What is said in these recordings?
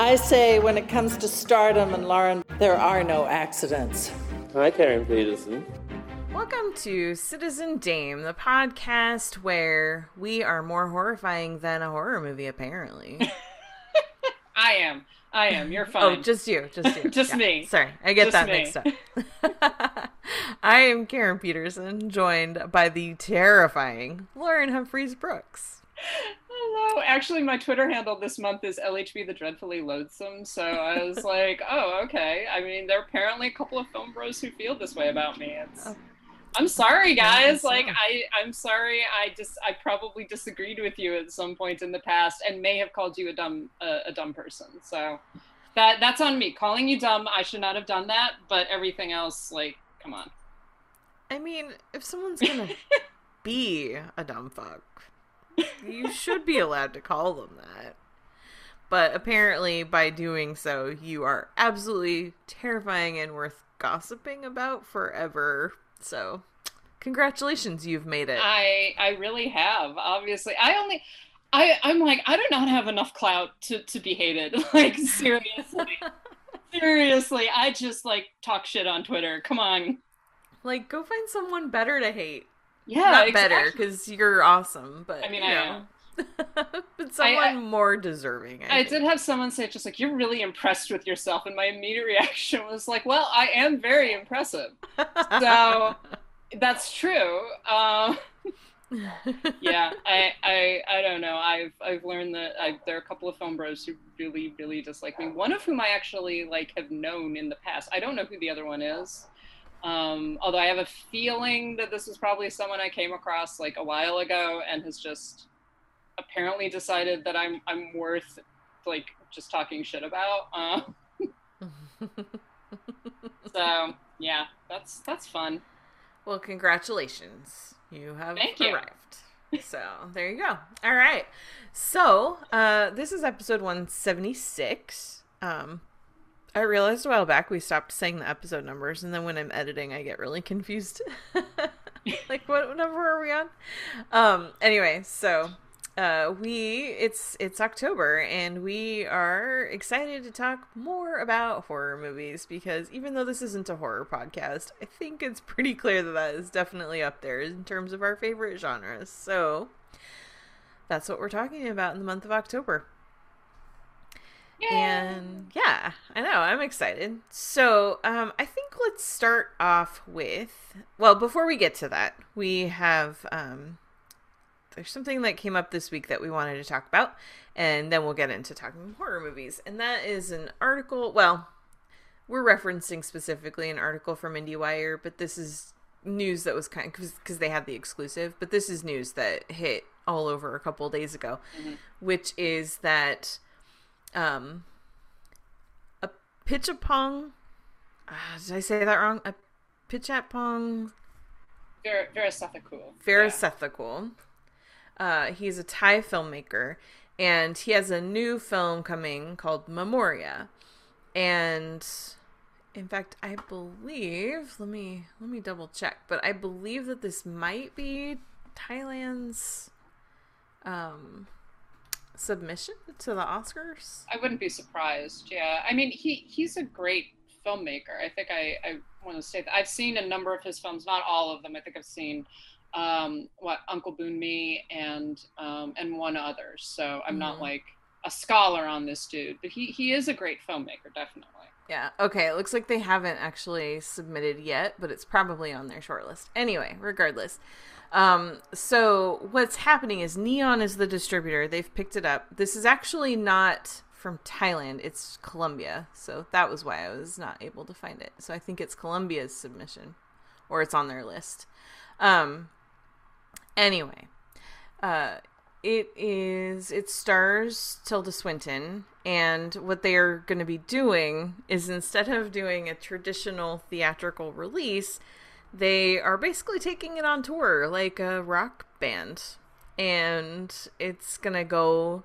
I say when it comes to stardom and Lauren, there are no accidents. Hi, Karen Peterson. Welcome to Citizen Dame, the podcast where we are more horrifying than a horror movie, apparently. I am. I am. You're oh, fine. oh, just you. Just you. Just Yeah. me. Sorry, I get Just that me. mixed up. I am Karen Peterson, joined by the terrifying Lauren Humphries Brooks. Hello. Actually, my Twitter handle this month is LHB the Dreadfully Loathsome. So I was like, oh, okay. I mean, there are apparently a couple of film bros who feel this way about me. It's. Oh. I'm sorry, guys. Like, I, I'm sorry. I just, I probably disagreed with you at some point in the past, and may have called you a dumb, uh, a dumb person. So, that, that's on me. Calling you dumb, I should not have done that. But everything else, like, come on. I mean, if someone's gonna be a dumb fuck, you should be allowed to call them that. But apparently, by doing so, you are absolutely terrifying and worth gossiping about forever. So, congratulations, you've made it. I I really have. Obviously, I only I I'm like I do not have enough clout to to be hated. Like seriously, seriously, I just like talk shit on Twitter. Come on. like, go find someone better to hate. Yeah, Not better, because you're awesome, but I mean, you I know. am. but someone I- more deserving. I, I did have someone say just like you're really impressed with yourself, and my immediate reaction was like, "Well, I am very impressive." So that's true. Uh, yeah, I, I I don't know. I've I've learned that I, there are a couple of film bros who really really dislike me. One of whom I actually like have known in the past. I don't know who the other one is. Um, although I have a feeling that this is probably someone I came across like a while ago and has just apparently decided that I'm I'm worth like just talking shit about. Uh, so yeah, that's that's fun. Well, congratulations. You have Thank you. arrived. So there you go. All right. So uh, this is episode 176. Um, I realized a while back we stopped saying the episode numbers, and then when I'm editing, I get really confused. like, what number are we on? Um. Anyway, so uh, we it's it's October, and we are excited to talk more about horror movies because even though this isn't a horror podcast, I think it's pretty clear that that is definitely up there in terms of our favorite genres. So that's what we're talking about in the month of October. And yeah, I know, I'm excited. So, um, I think let's start off with well, before we get to that, we have um there's something that came up this week that we wanted to talk about, and then we'll get into talking horror movies. And that is an article, well, we're referencing specifically an article from IndieWire, but this is news that was kind of because they had the exclusive, but this is news that hit all over a couple days ago, which is that um a pitchapong uh, did I say that wrong? A pitchapong very cool. Weerasethakul. Uh, he's a Thai filmmaker, and he has a new film coming called Memoria. And in fact, I believe let me let me double check, but I believe that this might be Thailand's um submission to the Oscars. I wouldn't be surprised. Yeah, I mean he he's a great filmmaker. I think I I want to say that I've seen a number of his films, not all of them. I think I've seen um what Uncle Boonmee and um and one other. So I'm not Mhm. like a scholar on this dude, but he he is a great filmmaker, definitely. Yeah. Okay. It looks like they haven't actually submitted yet, but it's probably on their shortlist. Anyway, regardless. Um, so what's happening is Neon is the distributor. They've picked it up. This is actually not from Thailand. It's Colombia. So that was why I was not able to find it. So I think it's Colombia's submission or it's on their list. Um, anyway, uh, it is it stars Tilda Swinton, and what they are going to be doing is instead of doing a traditional theatrical release, they are basically taking it on tour like a rock band, and it's going to go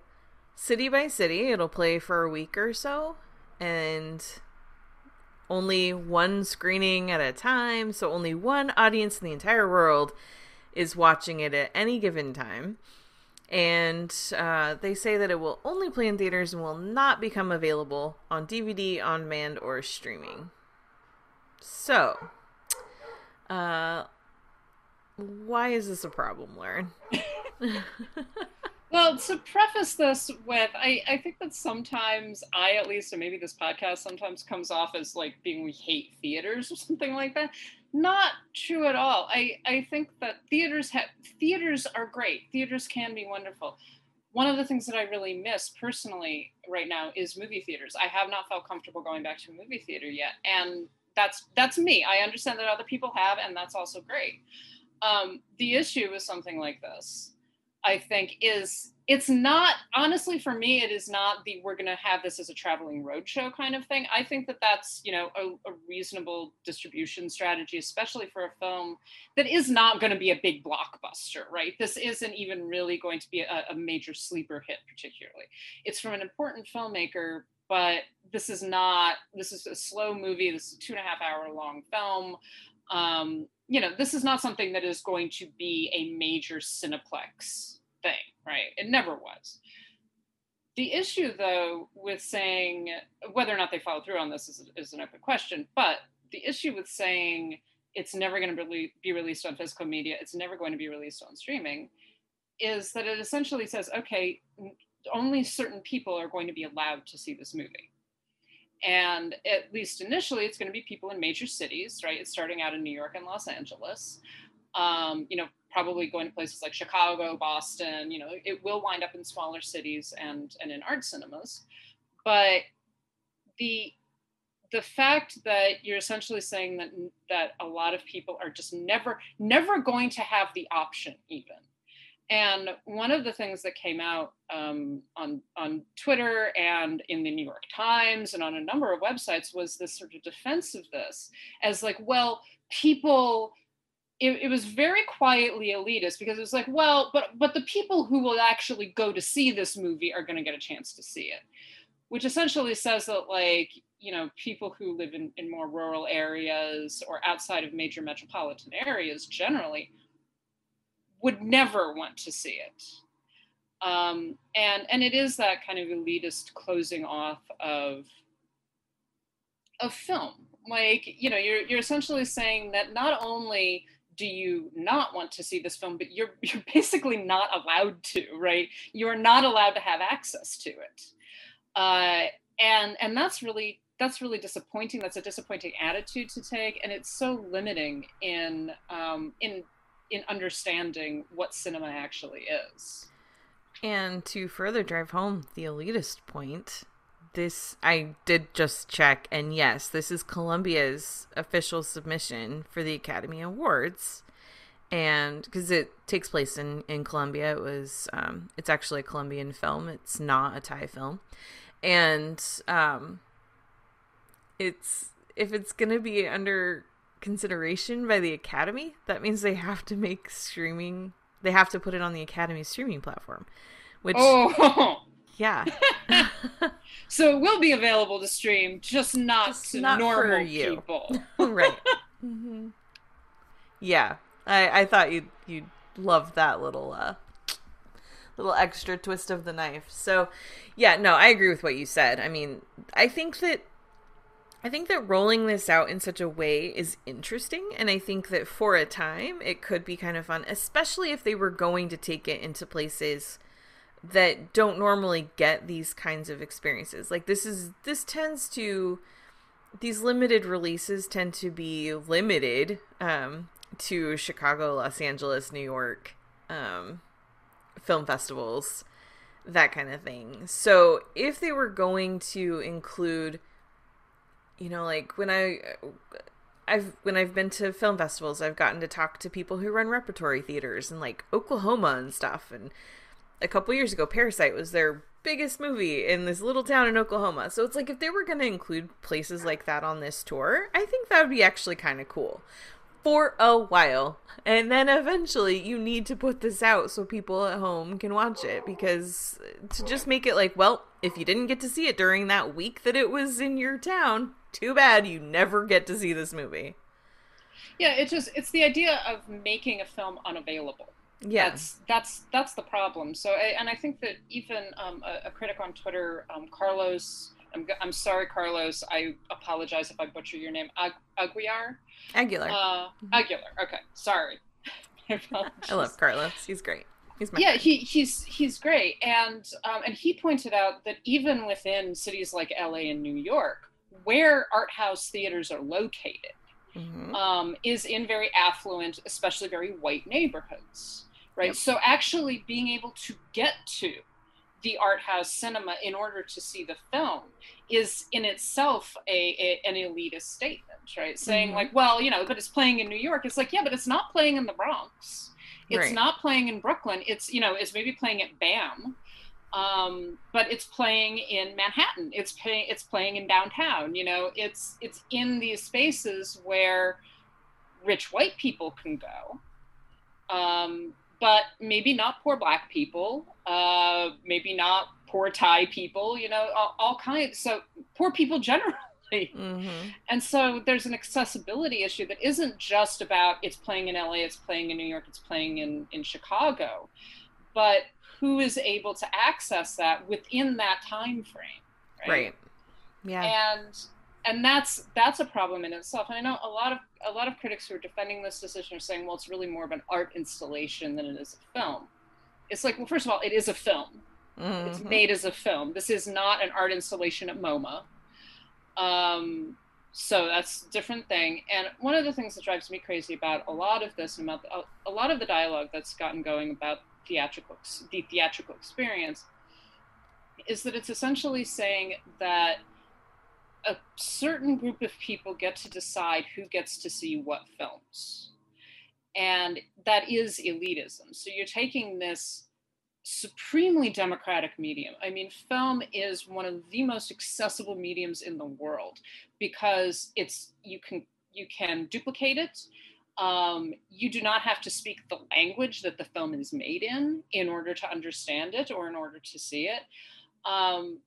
city by city. It'll play for a week or so, and only one screening at a time, so only one audience in the entire world is watching it at any given time. And uh, they say that it will only play in theaters and will not become available on DVD, on demand, or streaming. So, uh, why is this a problem, Lauren? Well, to preface this with, I, I think that sometimes I, at least, and maybe this podcast sometimes comes off as like being we hate theaters or something like that. Not true at all. I, I think that theaters have theaters are great. Theaters can be wonderful. One of the things that I really miss personally right now is movie theaters. I have not felt comfortable going back to a movie theater yet, and that's that's me. I understand that other people have, and that's also great. Um, the issue with something like this I think is it's not honestly for me it is not the we're going to have this as a traveling roadshow kind of thing. I think that that's you know a, a, reasonable distribution strategy, especially for a film that is not going to be a big blockbuster, right? This isn't even really going to be a, a major sleeper hit, particularly. It's from an important filmmaker, but this is not. This is a slow movie. This is a two and a half hour long film. Um, you know, this is not something that is going to be a major Cineplex thing, right? It never was. The issue, though, with saying whether or not they follow through on this is, is an open question, but the issue with saying it's never going to be released on physical media, it's never going to be released on streaming, is that it essentially says, okay, only certain people are going to be allowed to see this movie. And at least initially, it's going to be people in major cities, right? It's starting out in New York and Los Angeles. Um, you know, probably going to places like Chicago, Boston. You know, it will wind up in smaller cities and and in art cinemas. But the the fact that you're essentially saying that that a lot of people are just never never going to have the option even and one of the things that came out um, on on Twitter and in the New York Times and on a number of websites was this sort of defense of this as like, well, people it, it, was very quietly elitist because it was like, well, but but the people who will actually go to see this movie are going to get a chance to see it, which essentially says that like you know people who live in, in more rural areas or outside of major metropolitan areas generally would never want to see it. Um, and and it is that kind of elitist closing off of of film. Like you know, you're you're essentially saying that not only do you not want to see this film but you're you're basically not allowed to right you're not allowed to have access to it uh, and and that's really that's really disappointing that's a disappointing attitude to take and it's so limiting in um, in in understanding what cinema actually is and to further drive home the elitist point this I did just check, and yes, this is Colombia's official submission for the Academy Awards, and because it takes place in in Colombia, it was um, it's actually a Colombian film. It's not a Thai film, and um, it's if it's gonna be under consideration by the Academy, that means they have to make streaming. They have to put it on the Academy streaming platform, which. Oh. Yeah. so it will be available to stream, just not just to not normal people. right. Mm-hmm. Yeah. I, I thought you'd you'd love that little uh little extra twist of the knife. So yeah, no, I agree with what you said. I mean, I think that I think that rolling this out in such a way is interesting, and I think that for a time it could be kind of fun, especially if they were going to take it into places that don't normally get these kinds of experiences. Like this is this tends to these limited releases tend to be limited um, to Chicago, Los Angeles, New York um, film festivals, that kind of thing. So if they were going to include, you know, like when I. I've when I've been to film festivals, I've gotten to talk to people who run repertory theaters in like Oklahoma and stuff, and a couple years ago, Parasite was their biggest movie in this little town in Oklahoma. So it's like if they were going to include places like that on this tour, I think that would be actually kind of cool for a while. And then eventually you need to put this out so people at home can watch it because to just make it like, well, if you didn't get to see it during that week that it was in your town, too bad you never get to see this movie. Yeah, it's just it's the idea of making a film unavailable. Yeah. That's that's that's the problem. So I- and I think that even um, a, a critic on Twitter, um, Carlos I'm, I'm sorry, Carlos. I apologize if I butcher your name. Ag- Aguiar? Aguilar. Uh, Aguilar. Okay, sorry. I love Carlos. He's great. He's my yeah, friend. he, he's he's great, and um, and he pointed out that even within cities like LA and New York, where art house theaters are located, Mhm. um, is in very affluent, especially very white neighborhoods, right? So actually being able to get to the art house cinema in order to see the film is in itself a, a an elitist statement, right? Saying Mhm. like, well, you know, but it's playing in New York. It's like, yeah, but it's not playing in the Bronx. It's Right. not playing in Brooklyn. It's you know, it's maybe playing at BAM, um, but it's playing in Manhattan. It's playing it's playing in downtown. You know, it's it's in these spaces where rich white people can go, um, but maybe not poor black people. Uh, maybe not poor Thai people. You know, all, all kinds. So poor people generally. Mhm. And so there's an accessibility issue that isn't just about it's playing in LA, it's playing in New York, it's playing in, in Chicago, but who is able to access that within that time frame, right? Right. Yeah. And and that's that's a problem in itself. And I know a lot of a lot of critics who are defending this decision are saying, well, it's really more of an art installation than it is a film. It's like, well, first of all, it is a film. It's Mhm. made as a film. This is not an art installation at MoMA. Um, so that's a different thing. And one of the things that drives me crazy about a lot of this and about a lot of the dialogue that's gotten going about theatrical the theatrical experience is that it's essentially saying that a certain group of people get to decide who gets to see what films. And that is elitism. So you're taking this supremely democratic medium. I mean, film is one of the most accessible mediums in the world because it's you can you can duplicate it. Um, you do not have to speak the language that the film is made in in order to understand it or in order to see it. Um,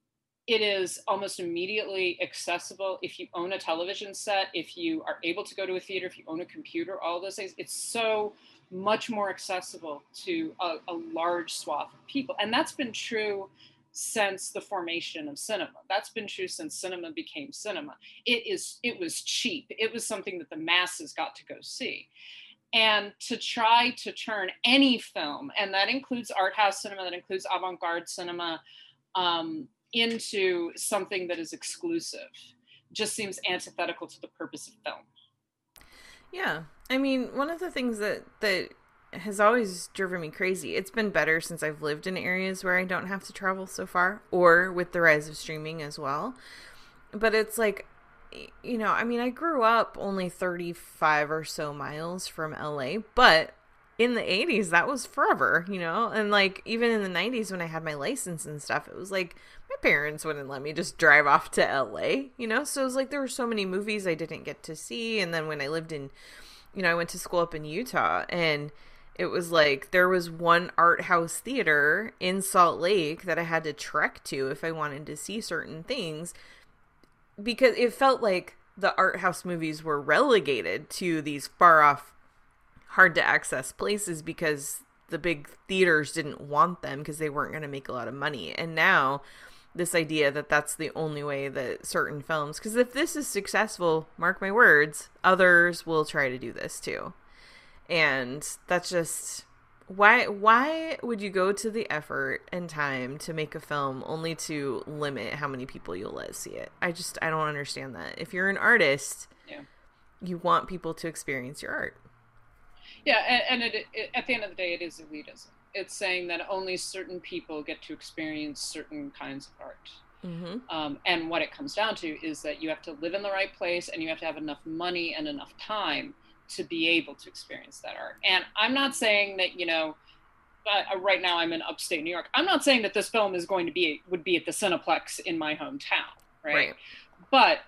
it is almost immediately accessible if you own a television set, if you are able to go to a theater, if you own a computer, all those things. It's so much more accessible to a, a large swath of people. And that's been true since the formation of cinema. That's been true since cinema became cinema. It is it was cheap. It was something that the masses got to go see. And to try to turn any film, and that includes art house cinema, that includes avant-garde cinema, um, into something that is exclusive, just seems antithetical to the purpose of film. Yeah. I mean, one of the things that that has always driven me crazy. It's been better since I've lived in areas where I don't have to travel so far or with the rise of streaming as well. But it's like you know, I mean, I grew up only 35 or so miles from LA, but in the 80s that was forever, you know? And like even in the 90s when I had my license and stuff, it was like my parents wouldn't let me just drive off to LA, you know? So it was like there were so many movies I didn't get to see and then when I lived in you know, I went to school up in Utah and it was like there was one art house theater in Salt Lake that I had to trek to if I wanted to see certain things because it felt like the art house movies were relegated to these far off hard to access places because the big theaters didn't want them because they weren't going to make a lot of money. And now this idea that that's the only way that certain films because if this is successful mark my words others will try to do this too and that's just why why would you go to the effort and time to make a film only to limit how many people you'll let see it i just i don't understand that if you're an artist Yeah. you want people to experience your art Yeah, and, and it, it, at the end of the day, it is elitism. It's saying that only certain people get to experience certain kinds of art. mm-hmm. Um, and what it comes down to is that you have to live in the right place and you have to have enough money and enough time to be able to experience that art. And I'm not saying that, you know, uh, right now I'm in upstate New York. I'm not saying that this film is going to be would be at the Cineplex in my hometown, right? Right. But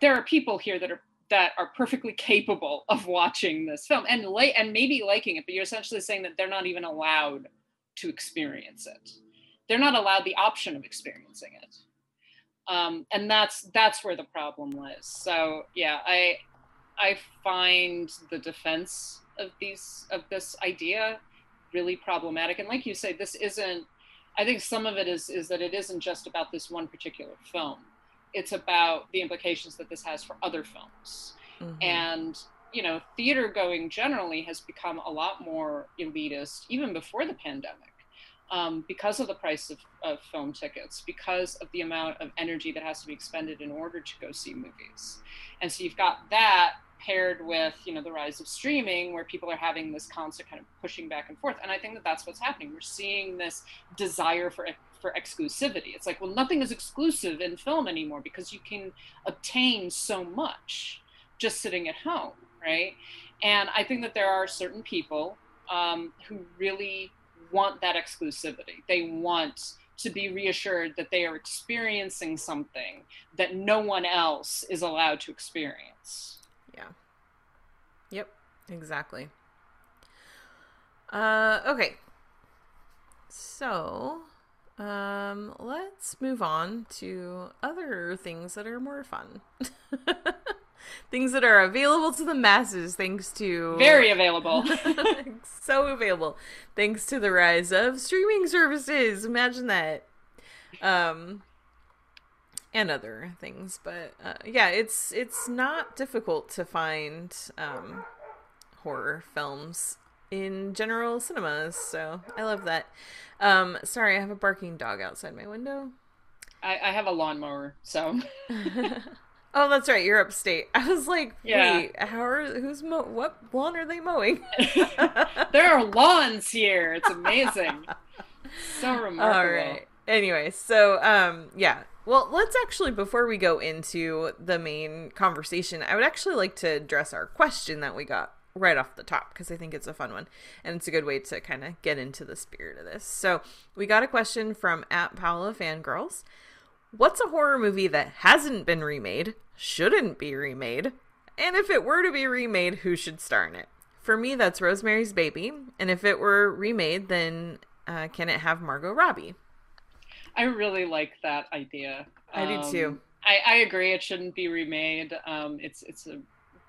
there are people here that are that are perfectly capable of watching this film and like and maybe liking it, but you're essentially saying that they're not even allowed to experience it. They're not allowed the option of experiencing it. Um, and that's that's where the problem lies. So yeah, I I find the defense of these of this idea really problematic. And like you say, this isn't. I think some of it is is that it isn't just about this one particular film. It's about the implications that this has for other films. Mhm. And you know, theater going generally has become a lot more elitist, even before the pandemic, um, because of the price of, of film tickets, because of the amount of energy that has to be expended in order to go see movies. And so you've got that paired with you know the rise of streaming where people are having this constant kind of pushing back and forth. And i think that that's what's happening. We're seeing this desire for for exclusivity. It's like well nothing is exclusive in film anymore because you can obtain so much just sitting at home right? And i think that there are certain people um, who really want that exclusivity. They want to be reassured that they are experiencing something that no one else is allowed to experience exactly. Uh okay. So, um let's move on to other things that are more fun. things that are available to the masses thanks to very available so available thanks to the rise of streaming services. Imagine that. Um and other things, but uh, yeah, it's it's not difficult to find um horror films in general cinemas, so I love that. Um sorry, I have a barking dog outside my window. I, I have a lawnmower so Oh, that's right. You're upstate. I was like, Yeah. wait, how are who's mo- what lawn are they mowing? there are lawns here it's amazing so remarkable All right. Anyway, so um yeah. Well, let's actually before we go into the main conversation, I would actually like to address our question that we got right off the top because I think it's a fun one and it's a good way to kind of get into the spirit of this. So, we got a question from at Paula Fangirls. What's a horror movie that hasn't been remade, shouldn't be remade, and if it were to be remade, who should star in it? For me, that's Rosemary's Baby, and if it were remade, then uh, can it have Margot Robbie? I really like that idea. I do too. Um, I, I agree. It shouldn't be remade. Um, it's it's a,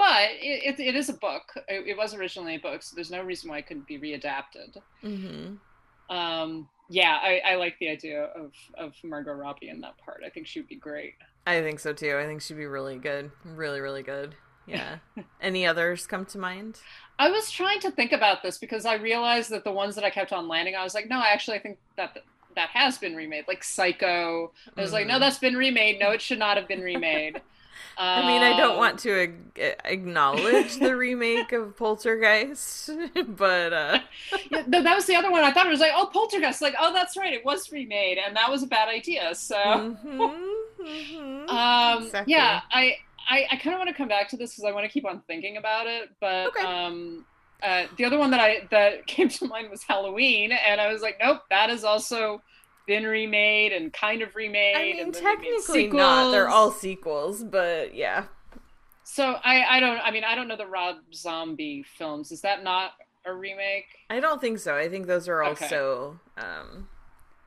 but it, it, it is a book. It, it was originally a book, so there's no reason why it couldn't be readapted. Mm-hmm. Um, yeah, I, I like the idea of of Margot Robbie in that part. I think she would be great. I think so too. I think she'd be really good, really, really good. Yeah. Any others come to mind? I was trying to think about this because I realized that the ones that I kept on landing, I was like, no, I actually think that that has been remade, like Psycho. I was like, no, Mhm. that's been remade. No, it should not have been remade. I mean, I don't Um, want to ag- acknowledge the remake of Poltergeist, but uh yeah, th- that was the other one. I thought it was like, oh, Poltergeist. Like, oh, that's right, it was remade, and that was a bad idea. So, mhm, mhm. um, Exactly. yeah, I, I, I kind of want to come back to this because I want to keep on thinking about it. But Okay. um, uh, the other one that I that came to mind was Halloween, and I was like, nope, that is also been remade and kind of remade. I mean, and then they made technically not. They're all sequels, but yeah. So I, I don't. I mean, I don't know the Rob Zombie films. Is that not a remake? I don't think so. I think those are Okay. also um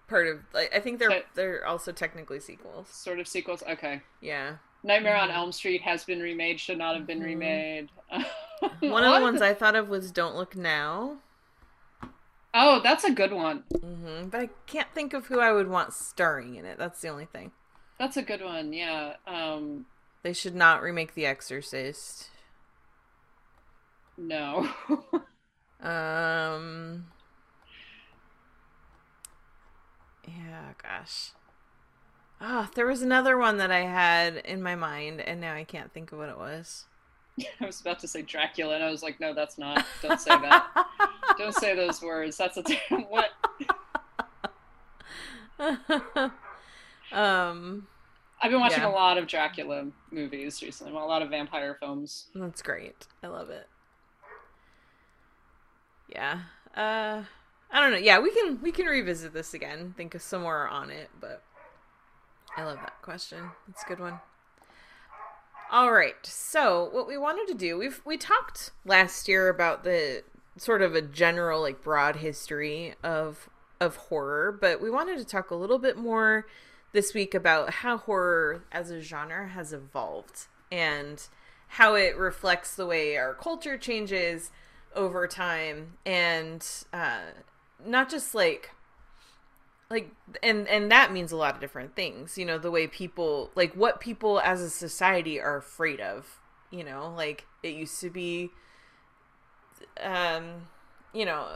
part of like I think they're So- they're also technically sequels. Sort of sequels. Okay. Yeah. Nightmare on Mhm. Elm Street has been remade. Should not have been Mhm. remade. One of the ones I thought of was Don't Look Now. Oh, that's a good one. hmm But I can't think of who I would want starring in it. That's the only thing. That's a good one. Yeah. Um. They should not remake The Exorcist. No. Um. Yeah, gosh. Ah, there was another one that I had in my mind, and now I can't think of what it was. I was about to say Dracula, and I was like, no, that's not. Don't say that. Don't say those words. That's a what? um, I've been watching Yeah. a lot of Dracula movies recently. A lot of vampire films. that's great. I love it. Yeah. Uh, I don't know. Yeah, we can we can revisit this again. Think of some more on it, but I love that question. It's a good one. All right. So, what we wanted to do, we've we talked last year about the sort of a general like broad history of of horror, but we wanted to talk a little bit more this week about how horror as a genre has evolved and how it reflects the way our culture changes over time and uh not just like like and and that means a lot of different things you know the way people like what people as a society are afraid of you know like it used to be um you know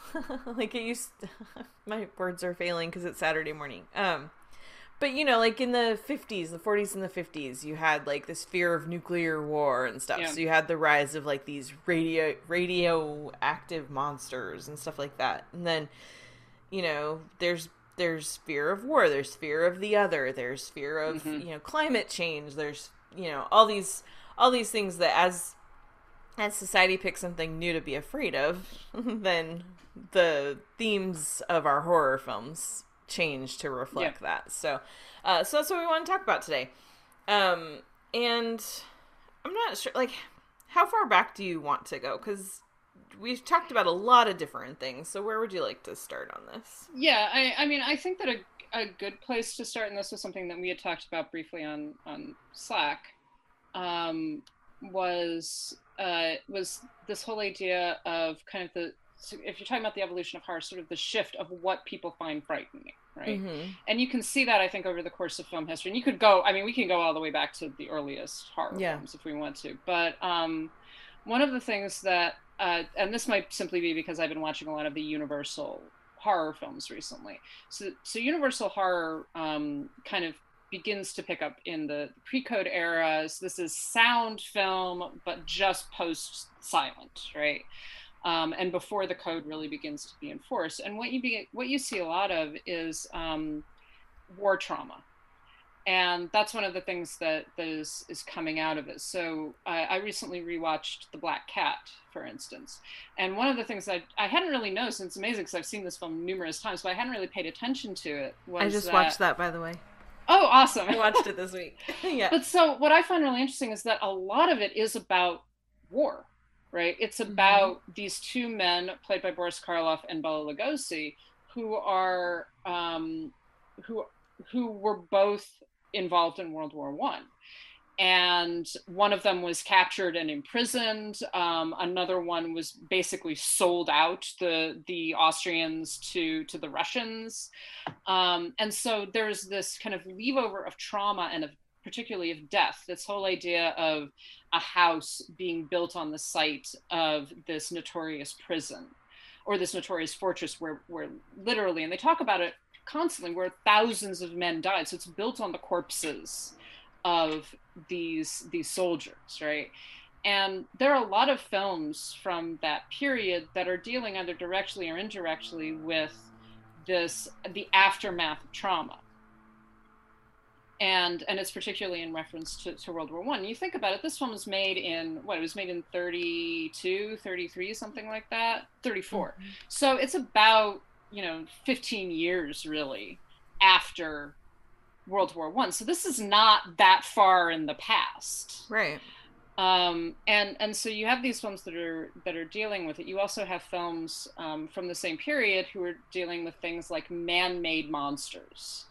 like it used my words are failing because it's saturday morning um but you know like in the 50s the 40s and the 50s you had like this fear of nuclear war and stuff Yeah. so you had the rise of like these radio radioactive monsters and stuff like that and then you know there's there's fear of war there's fear of the other there's fear of you know climate change there's you know all these all these things that as as society picks something new to be afraid of then the themes of our horror films change to reflect that. So uh so that's what we want to talk about today. Um and i'm not sure like how far back do you want to go? Because we've talked about a lot of different things so where would you like to start on this Yeah, I, I mean, I think that a, a good place to start, and this was something that we had talked about briefly on on Slack, um, was uh, was this whole idea of kind of the so if you're talking about the evolution of horror, sort of the shift of what people find frightening, right? Mhm. And you can see that I think over the course of film history. And you could go, I mean, we can go all the way back to the earliest horror Yeah. films if we want to. But um, one of the things that, uh, and this might simply be because I've been watching a lot of the Universal horror films recently. So, so Universal horror um, kind of begins to pick up in the pre-code eras. This is sound film, but just post-silent, right? Um, and before the code really begins to be enforced. And what you be, what you see a lot of is um, war trauma, and that's one of the things that, that is is coming out of it. So I, I recently rewatched The Black Cat, for instance, and one of the things that I hadn't really noticed, and it's amazing because I've seen this film numerous times, but I hadn't really paid attention to it. Was i just watched that by the way Oh, awesome! i watched it this week yeah But so what I find really interesting is that a lot of it is about war, right? It's about these two men played by Boris Karloff and Bela Lugosi who are um, who who were both involved in World War One. And one of them was captured and imprisoned. Um, another one was basically sold out the the Austrians to to the Russians. Um, and so there's this kind of leaveover of trauma and of particularly of death. This whole idea of a house being built on the site of this notorious prison or this notorious fortress where where literally and they talk about it constantly where thousands of men died. So it's built on the corpses of these these soldiers right? And there are a lot of films from that period that are dealing either directly or indirectly with this the aftermath of trauma. And and it's particularly in reference to, to world war one. You think about it this film was made in what it was made in 32 33 something like that? 34 mm-hmm. so it's about you know 15 years really after world war one so this is not that far in the past right um, and and so you have these films that are that are dealing with it. You also have films um, from the same period who are dealing with things like man-made monsters,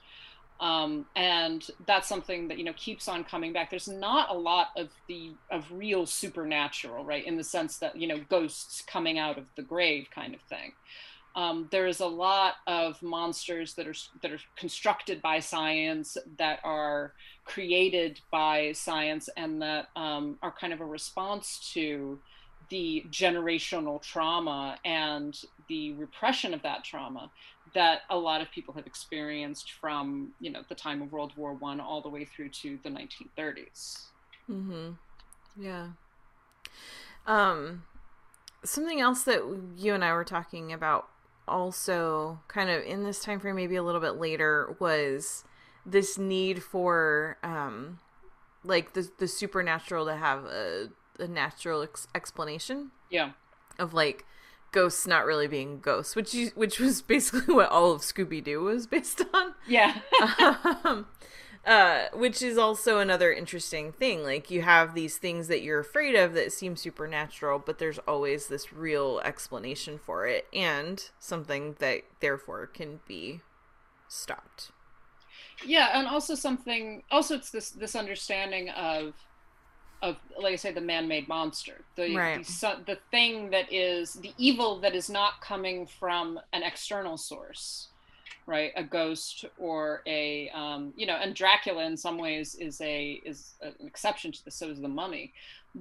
um, and that's something that you know keeps on coming back. There's not a lot of the of real supernatural, right, in the sense that you know ghosts coming out of the grave kind of thing. Um, there is a lot of monsters that are that are constructed by science that are created by science and that um, are kind of a response to the generational trauma and the repression of that trauma that a lot of people have experienced from you know the time of World War One all the way through to the 1930s. Mm-hmm. Yeah. Um, something else that you and I were talking about also kind of in this time frame maybe a little bit later was this need for um like the the supernatural to have a, a natural ex- explanation Yeah. of like ghosts not really being ghosts, which you, which was basically what all of Scooby Doo was based on. Yeah. um, uh, which is also another interesting thing. Like you have these things that you're afraid of that seem supernatural, but there's always this real explanation for it, and something that therefore can be stopped. Yeah, and also something. Also, it's this this understanding of of like I say, the man-made monster, the Right. the, the thing that is the evil that is not coming from an external source, right? A ghost or a um, you know, and Dracula in some ways is a is an exception to this. So is the Mummy,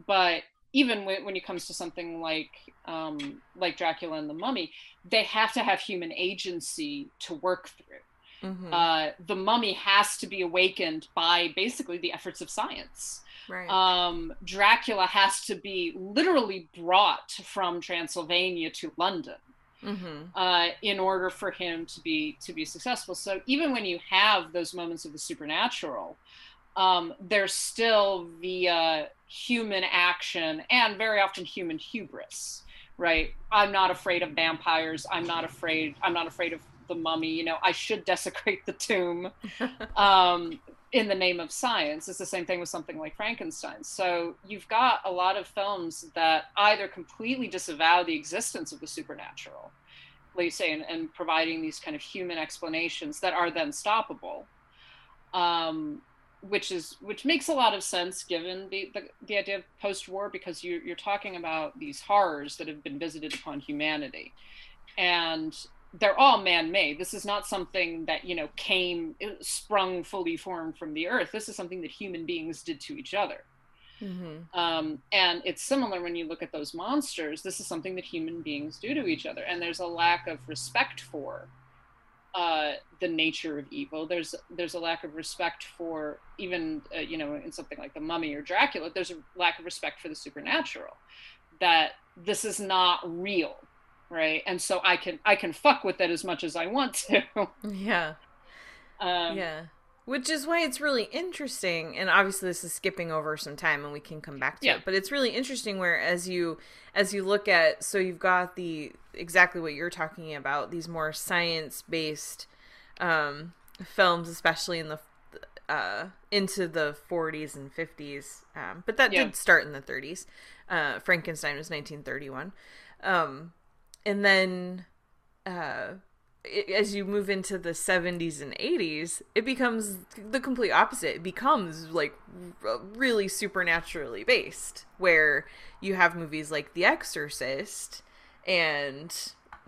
but even when, when it comes to something like um, like Dracula and the Mummy, they have to have human agency to work through Mm-hmm. uh, the mummy has to be awakened by basically the efforts of science. right. Um, Dracula has to be literally brought from Transylvania to London mm-hmm. uh, in order for him to be to be successful. So even when you have those moments of the supernatural, um, they're still via human action and very often human hubris. Right? I'm not afraid of vampires. I'm not afraid. I'm not afraid of the mummy. You know, I should desecrate the tomb um, in the name of science. It's the same thing with something like Frankenstein. So you've got a lot of films that either completely disavow the existence of the supernatural, like you say, and, and providing these kind of human explanations that are then stoppable. Um, which is which makes a lot of sense given the the, the idea of post-war because you're, you're talking about these horrors that have been visited upon humanity and they're all man-made. This is not something that you know came sprung fully formed from the earth. This is something that human beings did to each other. Mm-hmm. um, and it's similar when you look at those monsters. This is something that human beings do to each other. And there's a lack of respect for uh, the nature of evil. There's there's a lack of respect for even uh, you know in something like the mummy or dracula there's a lack of respect for the supernatural. That this is not real right and so i can i can fuck with it as much as i want to Yeah. um, yeah. Which is why it's really interesting, and obviously this is skipping over some time, and we can come back to Yeah. it. But it's really interesting where as you as you look at, so you've got the exactly what you're talking about, these more science based um, films, especially in the uh, into the 40s and 50s, um, but that Yeah. did start in the 30s. Uh, Frankenstein was 1931, um, and then uh, it, as you move into the 70s and 80s, it becomes the complete opposite. It becomes like r- really supernaturally based, where you have movies like The Exorcist and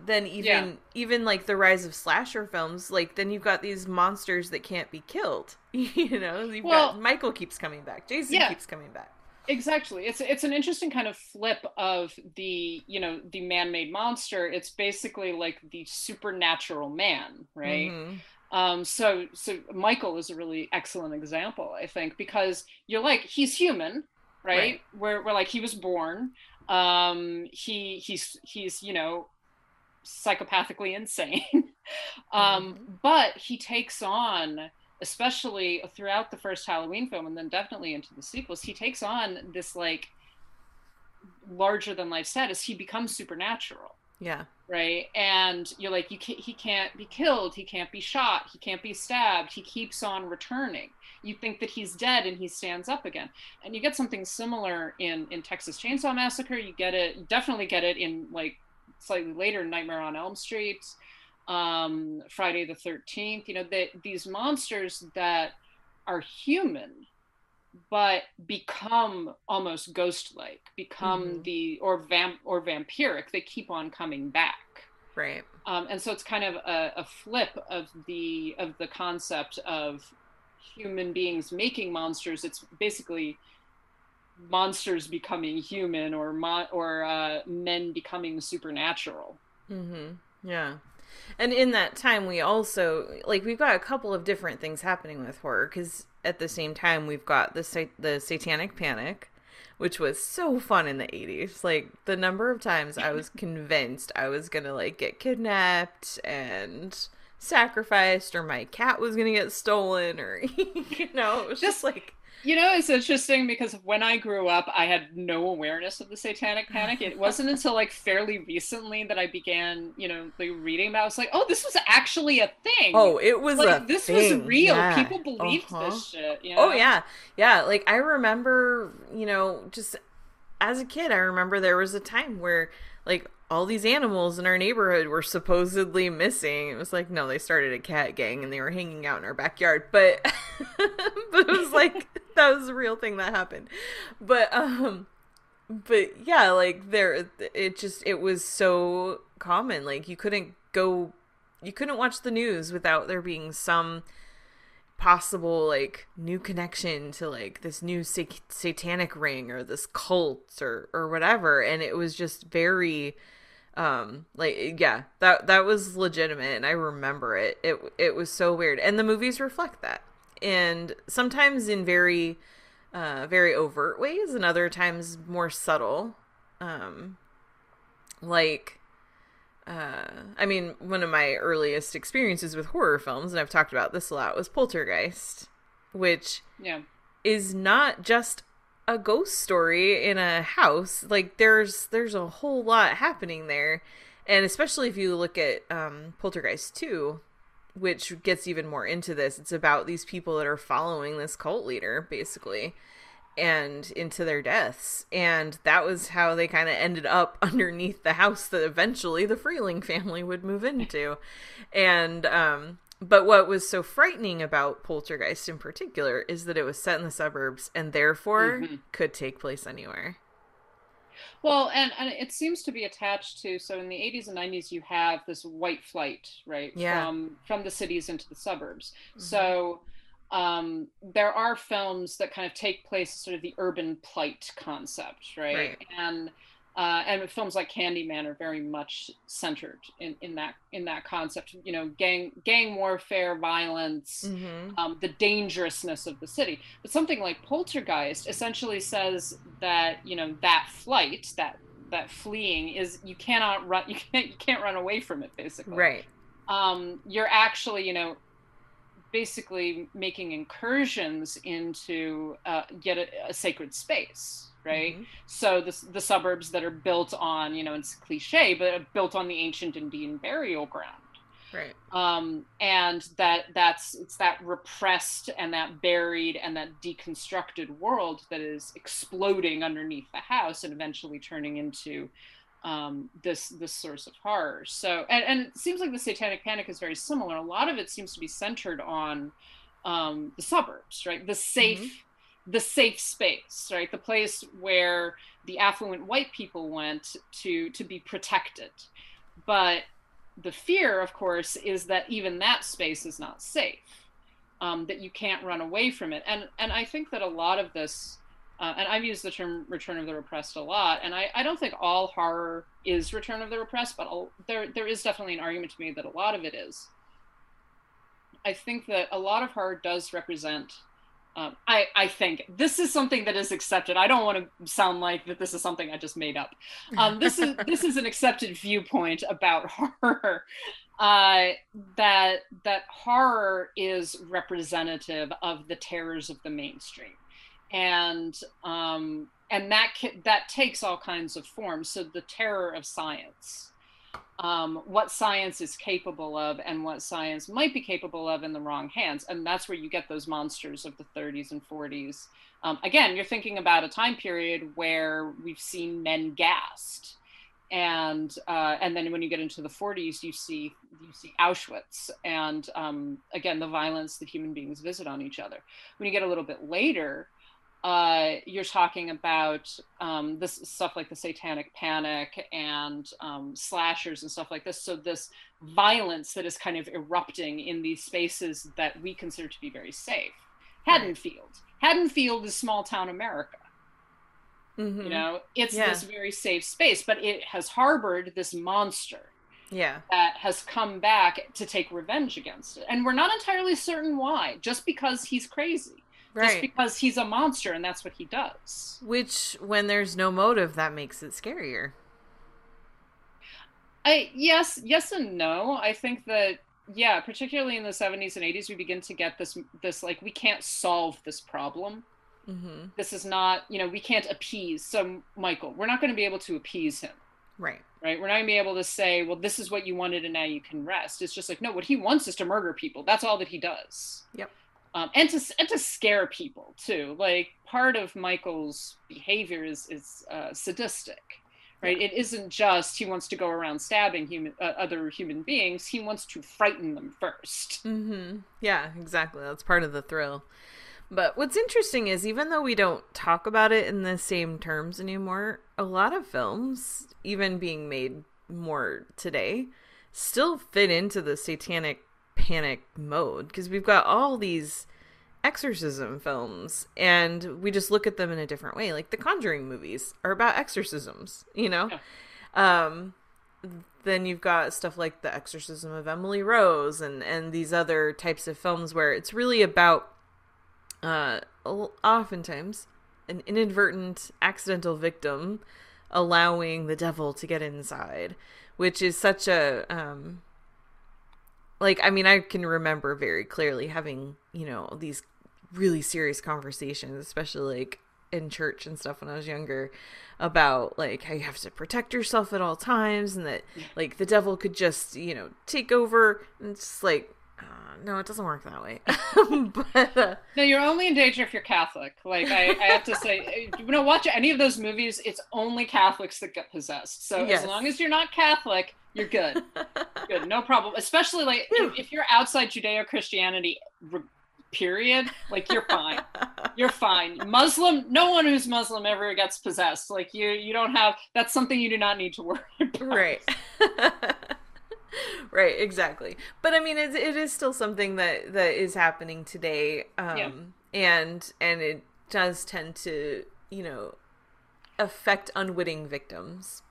then even Yeah. even like the rise of slasher films like then you've got these monsters that can't be killed you know you've Well- got michael keeps coming back jason Yeah. keeps coming back exactly. It's it's an interesting kind of flip of the you know the man-made monster. It's basically like the supernatural man right? Mhm. um so so michael is a really excellent example i think because you're like he's human right, Right. Where, where like he was born. Um he he's he's you know psychopathically insane. Um but he takes on especially throughout the first halloween film and then definitely into the sequels he takes on this like larger than life status. He becomes supernatural. Yeah. Right? And you're like you can't, he can't be killed. He can't be shot. He can't be stabbed. He keeps on returning. You think that he's dead and he stands up again. And you get something similar in in texas chainsaw massacre. You get it you definitely get it in like slightly later nightmare on elm street um friday the 13th you know that these monsters that are human but become almost ghost-like become Mhm. the or vamp or vampiric they keep on coming back right um, and so it's kind of a, a flip of the of the concept of human beings making monsters it's basically monsters becoming human or mo- or uh, men becoming supernatural Mm-hmm. Yeah. And in that time, we also like we've got a couple of different things happening with horror because at the same time we've got the sa- the Satanic Panic, which was so fun in the eighties. Like the number of times I was convinced I was gonna like get kidnapped and sacrificed, or my cat was gonna get stolen, or you know, it was just like You know, it's interesting because when I grew up, I had no awareness of the Satanic Panic. It wasn't until like fairly recently that I began, you know, like reading about. It. I was like, oh, this was actually a thing. Oh, it was like this thing. was real. Yeah. People believed Uh-huh. this shit. You know? Oh yeah, yeah. Like I remember, you know, just as a kid, I remember there was a time where like all these animals in our neighborhood were supposedly missing. It was like no, they started a cat gang and they were hanging out in our backyard, but but it was like that was a real thing that happened. But um, but yeah, like there, it just it was so common. Like you couldn't go, you couldn't watch the news without there being some possible like new connection to like this new sa- satanic ring or this cult or or whatever. And it was just very um like yeah that that was legitimate and i remember it. It it was so weird. And the movies reflect that. And sometimes in very uh very overt ways and other times more subtle. Um like uh, I mean, one of my earliest experiences with horror films, and I've talked about this a lot, was Poltergeist, which Yeah. is not just a ghost story in a house. Like there's there's a whole lot happening there, and especially if you look at um, Poltergeist two, which gets even more into this. It's about these people that are following this cult leader, basically and into their deaths. And that was how they kind of ended up underneath the house that eventually the Freeling family would move into. And um but what was so frightening about Poltergeist in particular is that it was set in the suburbs and therefore Mhm. could take place anywhere. Well, and, and it seems to be attached to so in the 80s and 90s you have this white flight, right? Yeah. From from the cities into the suburbs. So um, there are films that kind of take place sort of the urban plight concept, right? Right. And uh, and films like Candyman are very much centered in, in that in that concept. You know, gang gang warfare, violence, Mm-hmm. um, the dangerousness of the city. But something like Poltergeist essentially says that you know that flight, that that fleeing is you cannot run, you can't you can't run away from it. Basically, Right. Um, you're actually you know basically making incursions into uh, get a, a sacred space. Right, Mhm. so the the suburbs that are built on, you know, it's cliche, but built on the ancient Indian burial ground Right. um, and that that's it's that repressed and that buried and that deconstructed world that is exploding underneath the house and eventually turning into um, this this source of horror. So and, and it seems like the Satanic Panic is very similar. A lot of it seems to be centered on um, the suburbs, right? The safe the safe space, right? The place where the affluent white people went to to be protected. But the fear, of course, is that even that space is not safe, um, that you can't run away from it. And and I think that a lot of this, uh, and I've used the term "return of the repressed" a lot, and I, I don't think all horror is return of the repressed, but I'll, there there is definitely an argument to me that a lot of it is. I think that a lot of horror does represent. Um, I, I think this is something that is accepted. I don't want to sound like that this is something I just made up. Um, this is this is an accepted viewpoint about horror. Uh, that that horror is representative of the terrors of the mainstream, and um, and that that takes all kinds of forms. So the terror of science, um, what science is capable of and what science might be capable of in the wrong hands. And that's where you get those monsters of the 30s and 40s. Um, again, you're thinking about a time period where we've seen men gassed. And uh, and then when you get into the 40s, you see you see Auschwitz, and um, again the violence that human beings visit on each other. When you get a little bit later, uh, you're talking about um, this stuff like the satanic panic and um, slashers and stuff like this. So this violence that is kind of erupting in these spaces that we consider to be very safe. Haddonfield. Haddonfield is small town America. Mhm. You know, it's Yeah. this very safe space, but it has harbored this monster Yeah. that has come back to take revenge against it. And we're not entirely certain why, just because he's crazy. Just because he's a monster and that's what he does. Which, when there's no motive, that makes it scarier. I yes, yes and no. I think that yeah, particularly in the 70s and 80s we begin to get this this like we can't solve this problem. Mm-hmm. This is not, you know, we can't appease. So, Michael, we're not going to be able to appease him, Right. right? We're not going to be able to say, well, this is what you wanted and now you can rest. It's just like, no, what he wants is to murder people. That's all that he does. Yep. Um, and to and to scare people too. Like part of Michael's behavior is is uh, sadistic, right? It isn't just he wants to go around stabbing human uh, other human beings. He wants to frighten them 1st Mm-hmm. Yeah, exactly. That's part of the thrill. But what's interesting is even though we don't talk about it in the same terms anymore, a lot of films, even being made more today, still fit into the satanic panic mode because we've got all these exorcism films and we just look at them in a different way. Like the Conjuring movies are about exorcisms, you know? Um then you've got stuff like The Exorcism of Emily Rose and and these other types of films where it's really about uh oftentimes an inadvertent accidental victim allowing the devil to get inside, which is such a um like I mean I can remember very clearly having, you know, these really serious conversations, especially like in church and stuff when I was younger about like how you have to protect yourself at all times and that like the devil could just, you know, take over and it's like uh, no, it doesn't work that way. but uh, No, you're only in danger if you're Catholic. Like I, I have to say, you know, watch any of those movies. It's only Catholics that get possessed. So Yes. as long as you're not Catholic, you're good. good, no problem. Especially like if, if you're outside Judeo Christianity, period. Like you're fine. You're fine. Muslim. No one who's Muslim ever gets possessed. Like you, you don't have. That's something you do not need to worry about. right right exactly but i mean it, it is still something that that is happening today um Yeah. and and it does tend to you know affect unwitting victims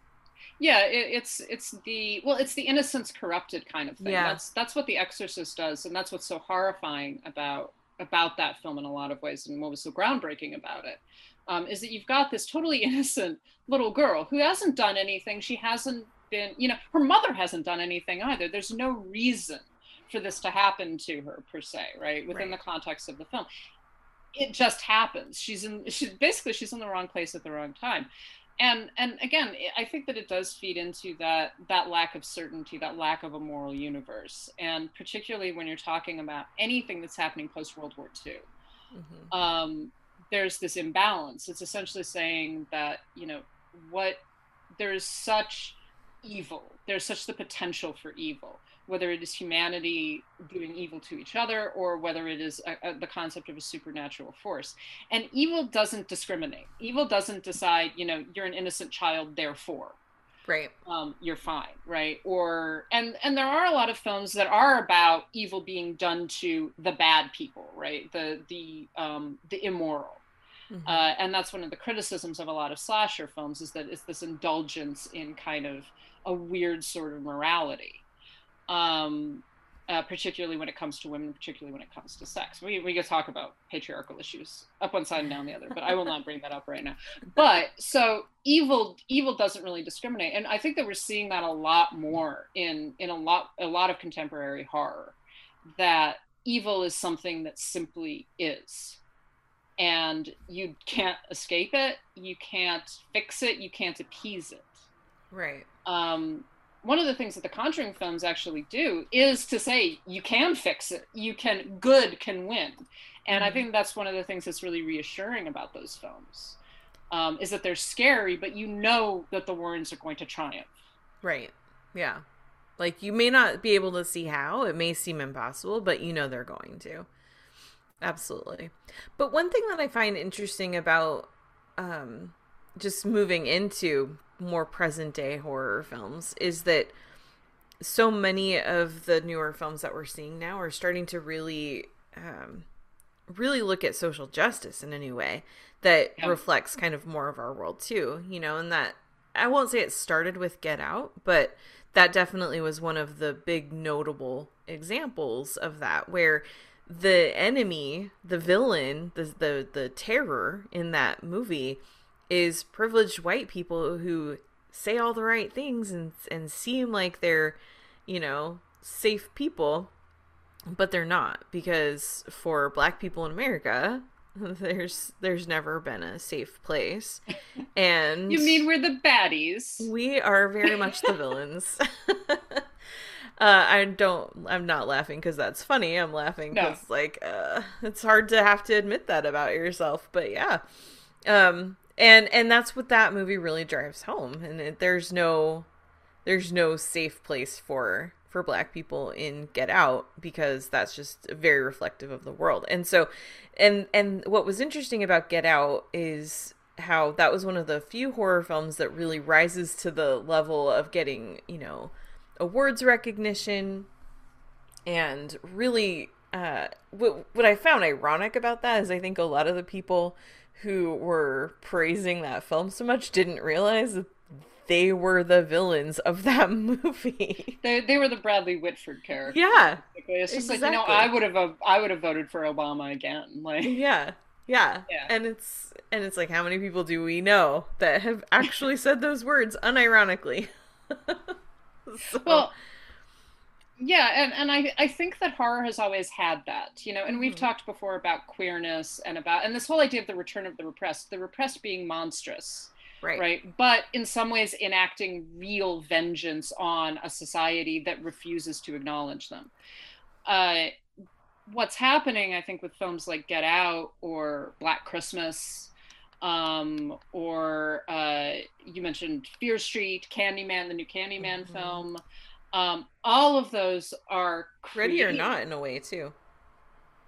Yeah, it, it's it's the well, it's the innocence corrupted kind of thing. Yeah. That's that's what The Exorcist does, and that's what's so horrifying about about that film in a lot of ways, and what was so groundbreaking about it, um, is that you've got this totally innocent little girl who hasn't done anything. She hasn't been, you know, her mother hasn't done anything either. There's no reason for this to happen to her per se, right? Within Right. the context of the film, it just happens. She's in. She basically she's in the wrong place at the wrong time and and again i think that it does feed into that that lack of certainty that lack of a moral universe. And particularly when you're talking about anything that's happening post world war ii Mhm. um, there's this imbalance. It's essentially saying that you know what there's such evil there's such the potential for evil whether it is humanity doing evil to each other or whether it is a, a, the concept of a supernatural force. And evil doesn't discriminate. Evil doesn't decide you know you're an innocent child therefore right. um, you're fine right? Or and and there are a lot of films that are about evil being done to the bad people right? The the um, the immoral. Mhm. uh, and that's one of the criticisms of a lot of slasher films is that it's this indulgence in kind of a weird sort of morality um, uh, particularly when it comes to women particularly when it comes to sex. We, we could talk about patriarchal issues up one side and down the other but i will not bring that up right now. But so evil evil doesn't really discriminate. And i think that we're seeing that a lot more in in a lot a lot of contemporary horror that evil is something that simply is. And you can't escape it. You can't fix it. You can't appease it. Right. Um, one of the things that the conjuring films actually do is to say you can fix it. You can good can win. And i Mhm. think that's one of the things that's really reassuring about those films um, is that they're scary but you know that the warrens are going to triumph. Right. Yeah. Like you may not be able to see how. It may seem impossible but you know they're going to. Absolutely. But one thing that i find interesting about um just moving into more present day horror films is that so many of the newer films that we're seeing now are starting to really um really look at social justice in a new way that Yeah. reflects kind of more of our world too you know and that i won't say it started with get out but that definitely was one of the big notable examples of that where the enemy the villain the the, the terror in that movie is privileged white people who say all the right things and and seem like they're you know safe people but they're not because for black people in america there's there's never been a safe place and You mean we're the baddies? we are very much the villains uh i don't i'm not laughing because that's funny i'm laughing No. because like uh it's hard to have to admit that about yourself but yeah um and and that's what that movie really drives home. And it, there's no there's no safe place for for black people in get out because that's just very reflective of the world. And so and and what was interesting about get out is how that was one of the few horror films that really rises to the level of getting you know awards recognition and really uh what what i found ironic about that is i think a lot of the people who were praising that film so much didn't realize that they were the villains of that movie. They, they were the Bradley Whitford character. yeah. basically. It's just like you know. I would have I would have voted for Obama again. Like Yeah. Yeah. Yeah. And it's and it's like how many people do we know that have actually said those words unironically? So- well yeah and, and I, I think that horror has always had that you know and we've Mhm. talked before about queerness and about and this whole idea of the return of the repressed the repressed being monstrous right. right but in some ways enacting real vengeance on a society that refuses to acknowledge them uh, what's happening i think with films like get out or black christmas um, or uh, you mentioned fear street candyman the new candyman Mhm. film um, all of those are Ready or not in a way too.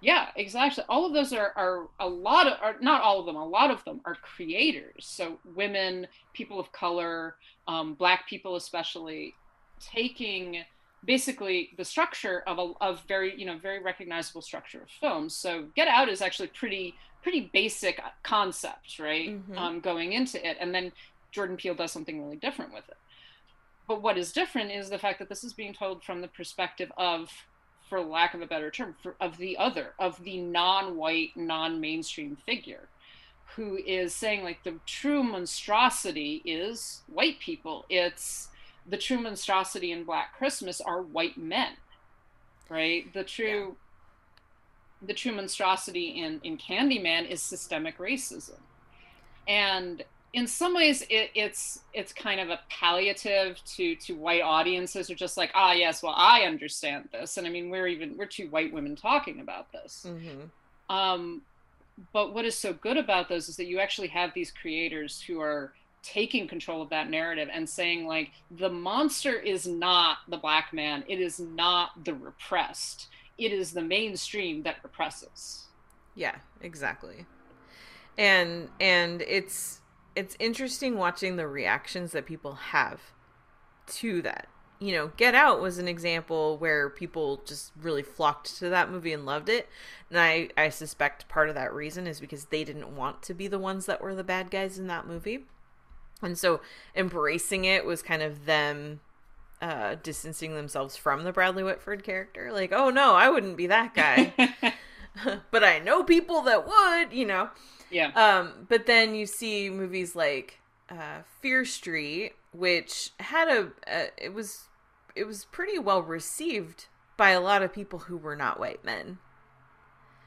yeah, exactly. All of those are, are a lot of, are not all of them, a lot of them are creators. So women, people of color, um, black people especially, taking basically the structure of a of very you know very recognizable structure of films. So Get Out is actually pretty pretty basic concept, right? Mhm. Um, going into it, and then Jordan Peele does something really different with it. But what is different is the fact that this is being told from the perspective of for lack of a better term, for, of the other, of the non-white, non-mainstream figure, who is saying like the true monstrosity is white people. It's the true monstrosity in Black Christmas are white men, right? The true, the true monstrosity in in Candyman is systemic racism, and in some ways it, it's it's kind of a palliative to to white audiences who are just like ah yes well i understand this. And i mean we're even we're two white women talking about this. Mm-hmm. um, but what is so good about those is that you actually have these creators who are taking control of that narrative and saying like the monster is not the black man. It is not the repressed. It is the mainstream that represses. Yeah, exactly. And and it's it's interesting watching the reactions that people have to that. You know, Get Out was an example where people just really flocked to that movie and loved it. And I, I suspect part of that reason is because they didn't want to be the ones that were the bad guys in that movie. And so embracing it was kind of them uh, distancing themselves from the Bradley Whitford character. Like, oh no, I wouldn't be that guy. but I know people that would, you know. yeah Um, but then you see movies like uh, Fear Street, which had a, a it was it was pretty well received by a lot of people who were not white men.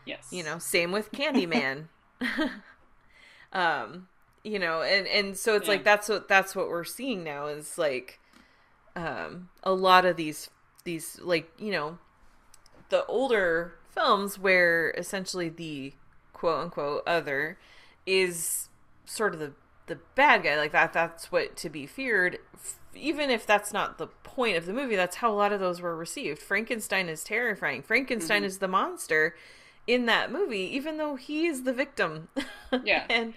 yes You know, same with Candyman. um, you know, and and so it's Yeah. like that's what that's what we're seeing now is like um a lot of these these like, you know, the older films where essentially the quote unquote other is sort of the the bad guy like that that's what to be feared. Even if that's not the point of the movie that's how a lot of those were received. Frankenstein is terrifying. Frankenstein Mhm. is the monster in that movie even though he is the victim. Yeah. and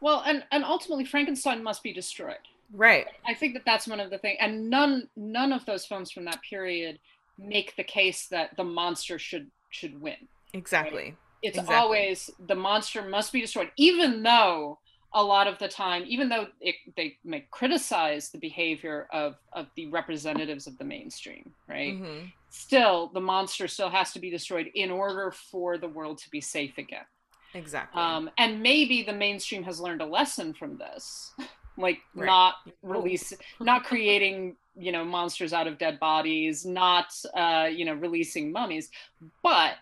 well and and ultimately frankenstein must be destroyed. Right. I think that that's one of the things, and none none of those films from that period make the case that the monster should should win. exactly It's Exactly. always the monster must be destroyed, even though a lot of the time, even though it, they may criticize the behavior of of the representatives of the mainstream, right? hmm Still, the monster still has to be destroyed in order for the world to be safe again. exactly Um, and maybe the mainstream has learned a lesson from this, like Right. not release, not creating you know monsters out of dead bodies, not uh, you know releasing mummies. But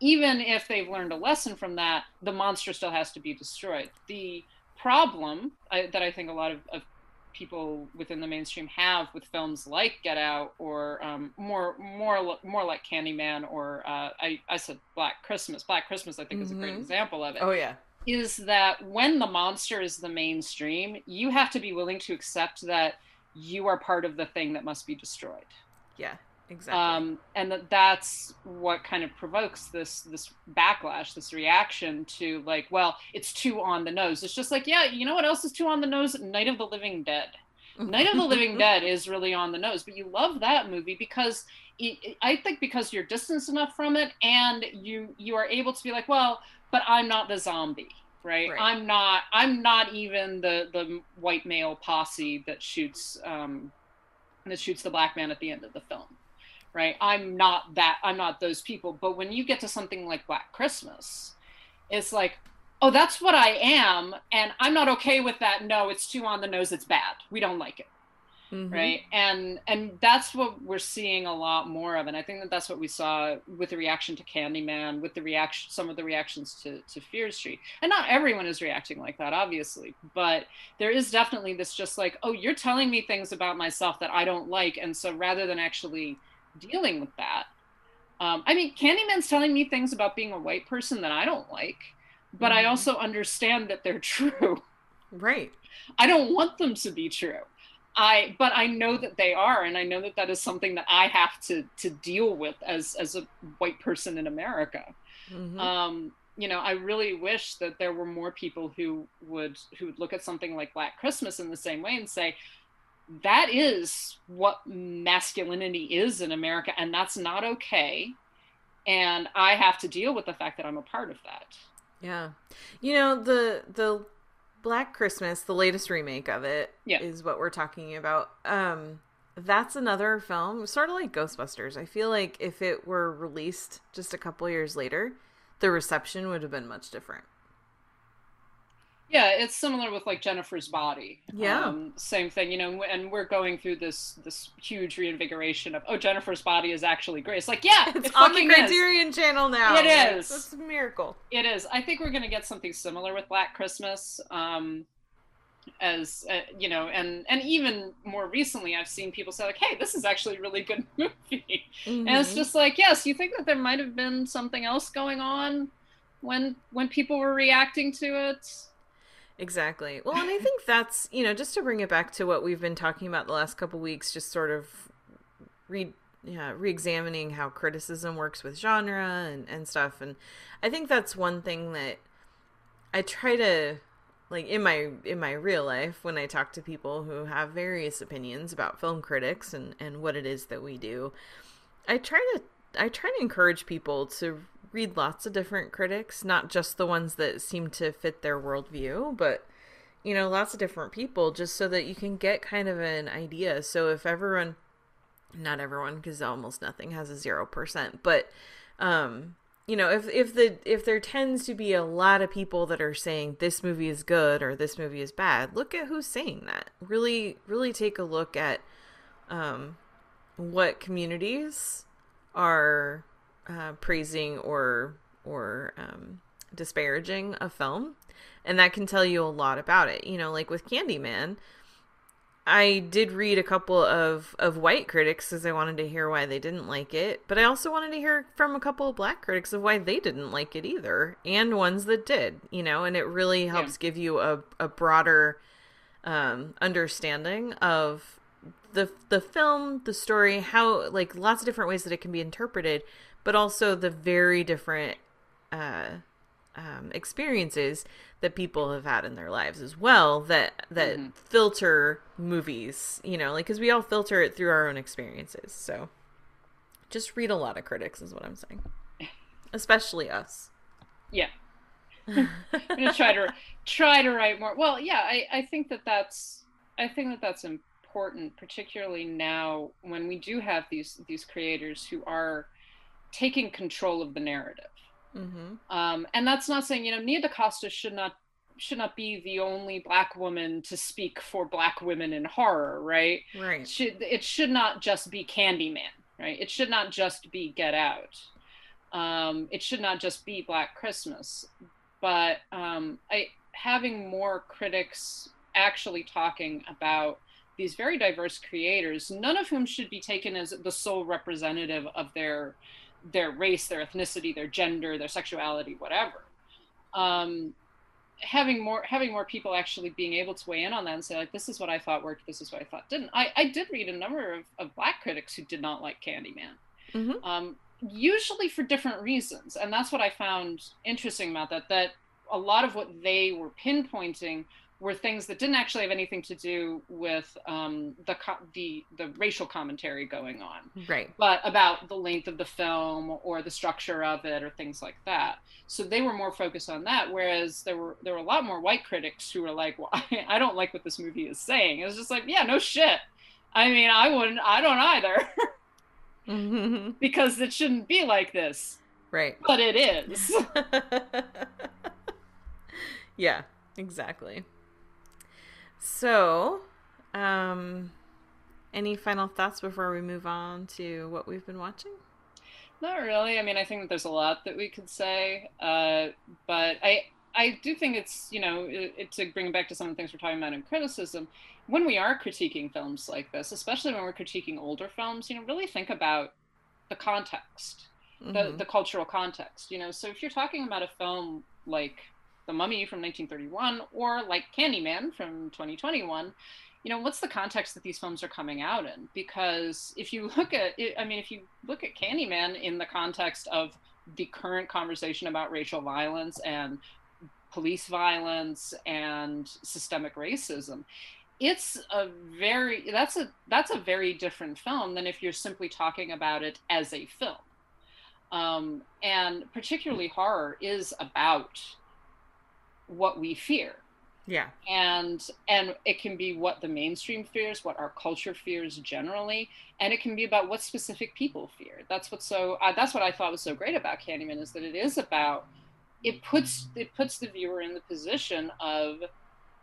even if they've learned a lesson from that, the monster still has to be destroyed. The problem I, that I think a lot of, of people within the mainstream have with films like Get Out or um, more more more like Candyman or uh, I, I said Black Christmas. Black Christmas I think is a great Mhm. example of it. Oh yeah. Is that when the monster is the mainstream, you have to be willing to accept that you are part of the thing that must be destroyed. Yeah. Exactly. Um, and that that's what kind of provokes this this backlash, this reaction to like, well, it's too on the nose. It's just like, yeah, you know what else is too on the nose? Night of the Living Dead. Night of the Living Dead is really on the nose, but you love that movie because I think because you're distanced enough from it, and you you are able to be like, well, but I'm not the zombie, right? Right. I'm not I'm not even the the white male posse that shoots um, that shoots the black man at the end of the film, right? I'm not that I'm not those people. But when you get to something like Black Christmas, it's like oh that's what i am and i'm not okay with that no it's too on the nose it's bad we don't like it Mhm. right and and that's what we're seeing a lot more of and i think that that's what we saw with the reaction to candyman with the reaction some of the reactions to to fear street and not everyone is reacting like that obviously but there is definitely this just like oh you're telling me things about myself that i don't like and so rather than actually dealing with that um, i mean candyman's telling me things about being a white person that i don't like but i Mhm. also understand that they're true Right. I don't want them to be true. I but I know that they are and I know that that is something that I have to to deal with as as a white person in America. Mhm. Um you know, I really wish that there were more people who would who would look at something like Black Christmas in the same way and say that is what masculinity is in America and that's not okay. And I have to deal with the fact that I'm a part of that. Yeah. You know, the the Black Christmas, the latest remake of it, Yeah. is what we're talking about. Um that's another film, sort of like Ghostbusters. I feel like if it were released just a couple years later, the reception would have been much different. Yeah, it's similar with like Jennifer's Body. Yeah. Um, same thing, you know, and we're going through this this huge reinvigoration of oh, Jennifer's Body is actually great. It's like yeah, It's it on the fucking is. Criterion channel now. It is. It's. A miracle. It is. I think we're gonna get something similar with Black Christmas. Um, as uh, you know, and and even more recently, I've seen people say like, "Hey, this is actually a really good movie," and it's Mhm. just like, yes, you think that there might have been something else going on when when people were reacting to it. Exactly. Well, and I think that's, you know, just to bring it back to what we've been talking about the last couple weeks, just sort of re yeah, re-examining how criticism works with genre and, and stuff. And I think that's one thing that I try to like in my in my real life when I talk to people who have various opinions about film critics and, and what it is that we do, I try to I try to encourage people to read lots of different critics, not just the ones that seem to fit their worldview, but you know, lots of different people, just so that you can get kind of an idea. So if everyone, not everyone, because almost nothing has a zero percent, but um, you know, if if the if there tends to be a lot of people that are saying this movie is good or this movie is bad, look at who's saying that. Really, really take a look at um, what communities are uh, praising or or um, disparaging a film, and that can tell you a lot about it. You know, like with Candyman, I did read a couple of of white critics because I wanted to hear why they didn't like it, but I also wanted to hear from a couple of black critics of why they didn't like it either, and ones that did. You know, and it really helps give you a a broader um, understanding of the the film, the story, how like lots of different ways that it can be interpreted, but also the very different uh, um, experiences that people have had in their lives as well that that filter movies. You know, like because we all filter it through our own experiences. So just read a lot of critics is what I'm saying, especially us. Yeah. I'm gonna try to try to write more. Well, yeah, I, I think that that's I think that that's important, particularly now when we do have these these creators who are taking control of the narrative. Mm-hmm. Um, and that's not saying you know Nia DaCosta should not should not be the only black woman to speak for black women in horror, right? Right. should it should not just be Candyman, right? It should not just be Get Out. Um, it should not just be Black Christmas, but um, I, having more critics actually talking about these very diverse creators, none of whom should be taken as the sole representative of their their race, their ethnicity, their gender, their sexuality, whatever. Um, having more having more people actually being able to weigh in on that and say like this is what I thought worked, this is what I thought didn't. I, I did read a number of, of black critics who did not like Candyman. Mhm. Um, usually for different reasons. And that's what I found interesting about that, that a lot of what they were pinpointing were things that didn't actually have anything to do with um, the, co- the the racial commentary going on Right. but about the length of the film or the structure of it or things like that. So they were more focused on that, whereas there were there were a lot more white critics who were like, "Well, I, I don't like what this movie is saying." It was just like, "Yeah, no shit." I mean, I wouldn't. I don't either Mhm. because it shouldn't be like this, right. but it is. yeah, exactly. So, um, any final thoughts before we move on to what we've been watching? Not really. I mean, I think that there's a lot that we could say, uh, but I I do think it's you know it, it, to bring it back to some of the things we're talking about in criticism. When we are critiquing films like this, especially when we're critiquing older films, you know, really think about the context, the Mhm. the cultural context. You know, so if you're talking about a film like The Mummy from 1931 or like Candyman from 2021 you know what's the context that these films are coming out in? Because if you look at it i mean if you look at candyman in the context of the current conversation about racial violence and police violence and systemic racism it's a very that's a that's a very different film than if you're simply talking about it as a film. Um, and particularly horror is about what we fear. Yeah. and and it can be what the mainstream fears what our culture fears generally and it can be about what specific people fear. That's what so uh, that's what i thought was so great about candyman is that it is about it puts it puts the viewer in the position of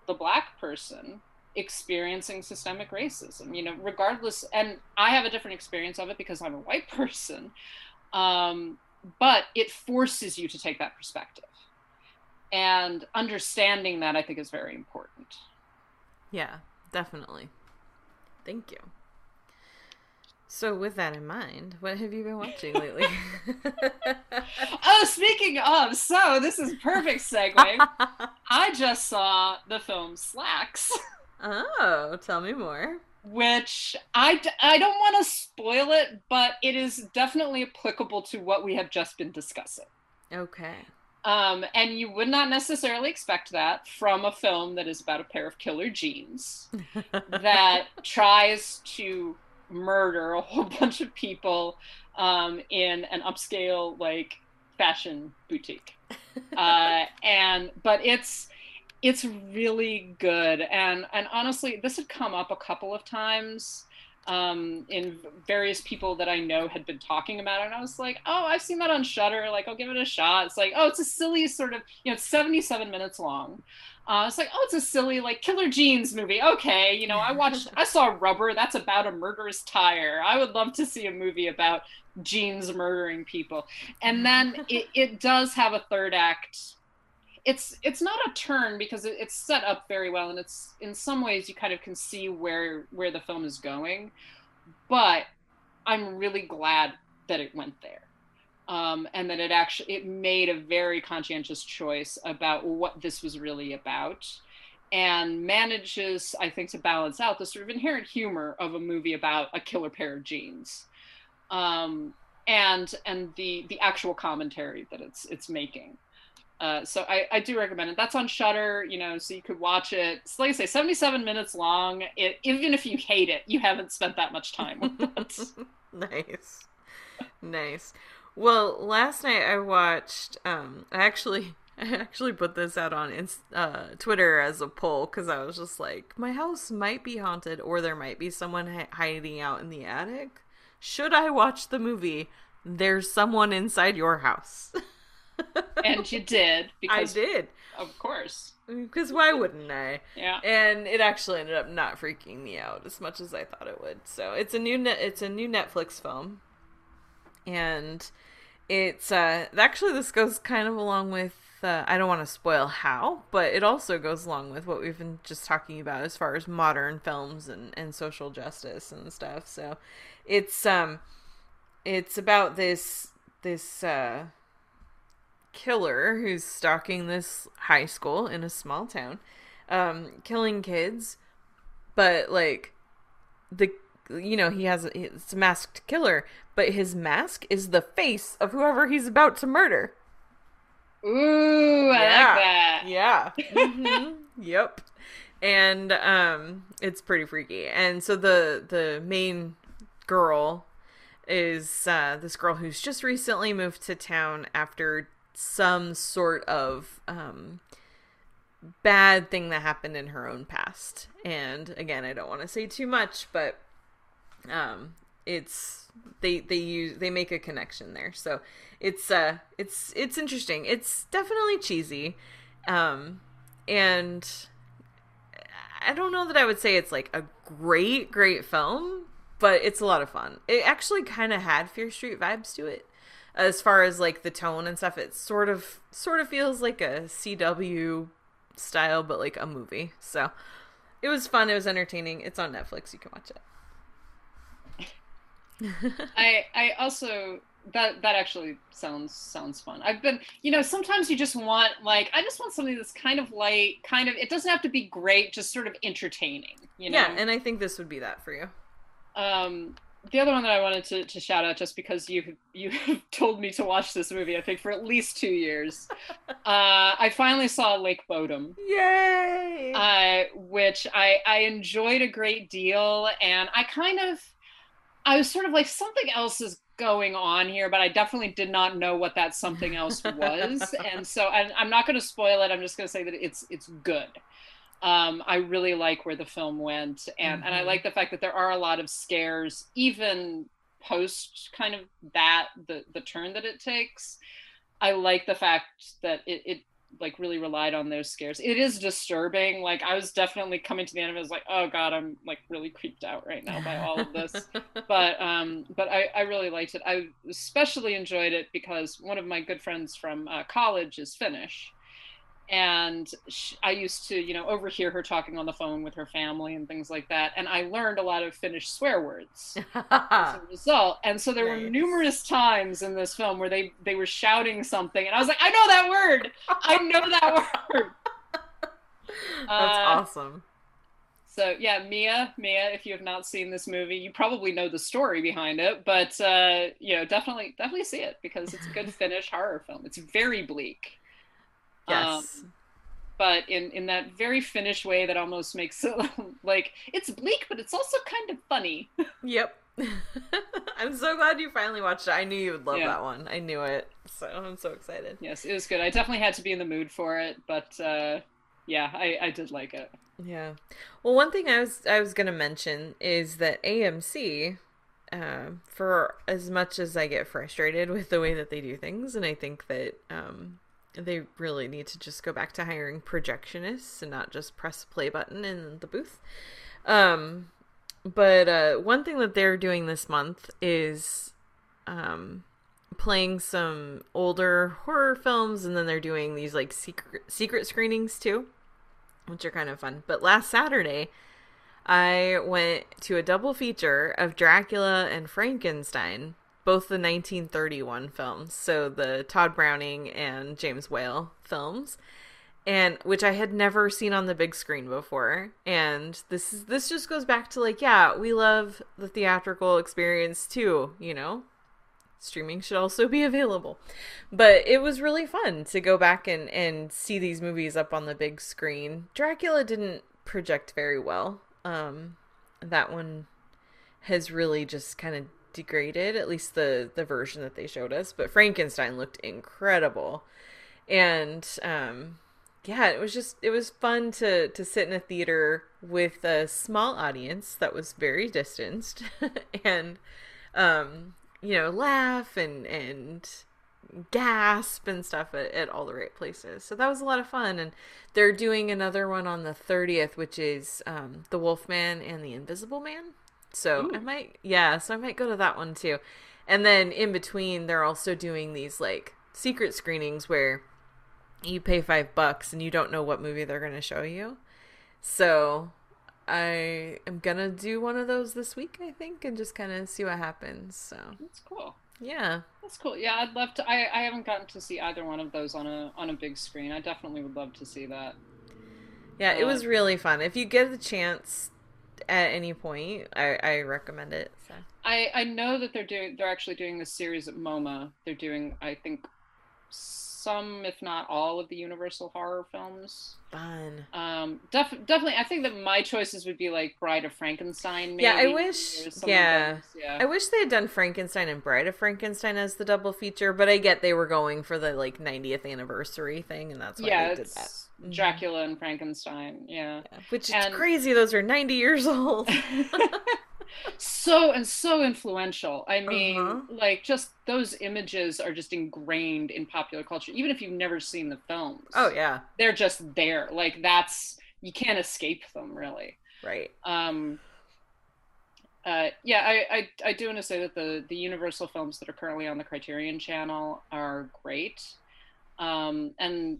the black person experiencing systemic racism you know regardless and i have a different experience of it because i'm a white person. Um, but it forces you to take that perspective and understanding that i think is very important Yeah, definitely. Thank you. So, with that in mind, what have you been watching lately? oh speaking of so this is perfect segue i just saw the film Slaxx oh, tell me more. which I, I don't want to spoil it but it is definitely applicable to what we have just been discussing Okay. Um, and you would not necessarily expect that from a film that is about a pair of killer jeans that tries to murder a whole bunch of people um, in an upscale like fashion boutique. Uh, and but it's it's really good. And and honestly this had come up a couple of times um, in various people that I know had been talking about it, and I was like, "Oh, I've seen that on Shudder. Like, I'll give it a shot." It's like, "Oh, it's a silly sort of, you know, it's 77 minutes long." Uh, it's like, "Oh, it's a silly like Killer Jeans movie." Okay, you know, I watched, I saw Rubber. That's about a murderous tire. I would love to see a movie about jeans murdering people, and then it, it does have a third act it's it's not a turn because it, it's set up very well and it's in some ways you kind of can see where where the film is going but i'm really glad that it went there. Um, and that it actually it made a very conscientious choice about what this was really about and manages i think to balance out the sort of inherent humor of a movie about a killer pair of jeans. Um, and and the the actual commentary that it's it's making uh, so I, I do recommend it. That's on Shudder, you know, so you could watch it. It's like I say, 77 minutes long. It, even if you hate it, you haven't spent that much time with it. nice. Nice. Well, last night I watched um I actually I actually put this out on uh, Twitter as a poll because I was just like, my house might be haunted or there might be someone hi- hiding out in the attic. Should I watch the movie? There's someone inside your house. and you did I because did. of course. Because why wouldn't I? Yeah. And it actually ended up not freaking me out as much as I thought it would. So it's a new net. It's a new Netflix film, and it's uh actually this goes kind of along with uh, I don't want to spoil how, but it also goes along with what we've been just talking about as far as modern films and, and social justice and stuff. So it's um it's about this this uh killer who's stalking this high school in a small town, um, killing kids, but like the you know he has it's a masked killer, but his mask is the face of whoever he's about to murder. Ooh, I Yeah. like that. Yeah. hmm yep. And um it's pretty freaky. And so the the main girl is uh this girl who's just recently moved to town after some sort of um bad thing that happened in her own past. And again, I don't want to say too much, but um it's they they use they make a connection there. So it's uh it's it's interesting. It's definitely cheesy um and i don't know that i would say it's like a great great film but it's a lot of fun. It actually kind of had fear street vibes to it as far as like the tone and stuff it sort of sort of feels like a cw style but like a movie so it was fun it was entertaining it's on netflix you can watch it I I also that that actually sounds sounds fun. I've been you know sometimes you just want like I just want something that's kind of light, kind of it doesn't have to be great, just sort of entertaining. You know. yeah and i think this would be that for you Um, the other one that I wanted to, to shout out, just because you you told me to watch this movie, I think for at least two years, uh, I finally saw Lake Bodom, yay uh, which I I enjoyed a great deal, and I kind of I was sort of like something else is going on here, but I definitely did not know what that something else was, and so and I'm not going to spoil it. I'm just going to say that it's it's good. Um, I really like where the film went, and and I Mhm. like the fact that there are a lot of scares, even post kind of that the the turn that it takes. I like the fact that it, it like really relied on those scares. It is disturbing. Like I was definitely coming to the end of it, I was like, oh god, I'm like really creeped out right now by all of this. but um, but I, I really liked it. I especially enjoyed it because one of my good friends from uh, college is Finnish, and sh I used to you know overhear her talking on the phone with her family and things like that, and I learned a lot of Finnish swear words as a result. And so there were numerous times in this film where they they were shouting something, and I was like, I know that word. I know that word. That's Uh, awesome. So yeah, Mia, Mia, if you have not seen this movie, you probably know the story behind it, but uh, you know, definitely, definitely see it because it's a good Finnish horror film. It's very bleak, Yes. um, but in in that very Finnish way that almost makes it like it's bleak, but it's also kind of funny. yep. I'm so glad you finally watched it. I knew you would love Yeah. that one. I knew it. So I'm so excited. Yes, it was good. I definitely had to be in the mood for it, but uh, yeah, I, I did like it. Yeah. Well, one thing I was I was gonna mention is that AMC, uh, for as much as I get frustrated with the way that they do things, and I think that um, they really need to just go back to hiring projectionists and not just press play button in the booth. Um, but uh, one thing that they're doing this month is um, playing some older horror films, and then they're doing these like secret secret screenings too which are kind of fun. But last Saturday, I went to a double feature of Dracula and Frankenstein, both the 1931 films, so the Tod Browning and James Whale films, and which I had never seen on the big screen before. And this is this just goes back to like, yeah, we love the theatrical experience too, you know streaming should also be available. But it was really fun to go back and, and see these movies up on the big screen. Dracula didn't project very well. Um, that one has really just kind of degraded, at least the, the version that they showed us. But Frankenstein looked incredible. And um, yeah, it was just it was fun to to sit in a theater with a small audience that was very distanced and um you know, laugh and and gasp and stuff at, at all the right places. So that was a lot of fun. And they're doing another one on the 30th, which is um, The Wolfman and the Invisible Man. So I might, yeah, so I might go to that one too. And then in between, they're also doing these like secret screenings where you pay five bucks and you don't know what movie they're going to show you. So I am going to do one of those this week, I think, and just kind of see what happens. So That's cool. yeah. That's cool. Yeah, I'd love to. I, I haven't gotten to see either one of those on a on a big screen. I definitely would love to see that. Yeah, it Uh, was really fun. If you get the chance at any point, I, I recommend it. So. I I know that they're doing they're actually doing this series at MoMA. They're doing I think some if not all of the Universal horror films. Fun. Um, def- definitely, I think that my choices would be like Bride of Frankenstein. Maybe, Yeah, I wish. Yeah, yeah. I wish they had done Frankenstein and Bride of Frankenstein as the double feature, but I get they were going for the like 90th anniversary thing, and that's why yeah, they did that. Mhm. Dracula and Frankenstein. Yeah. Yeah, Which is And- crazy. Those are 90 years old. so and so influential. I mean, Uh-huh. like just those images are just ingrained in popular culture, even if you've never seen the films. oh yeah, they're just there. Like that's you can't escape them, really. right. Um, uh, yeah, I, I I do want to say that the the Universal films that are currently on the Criterion Channel are great, um, and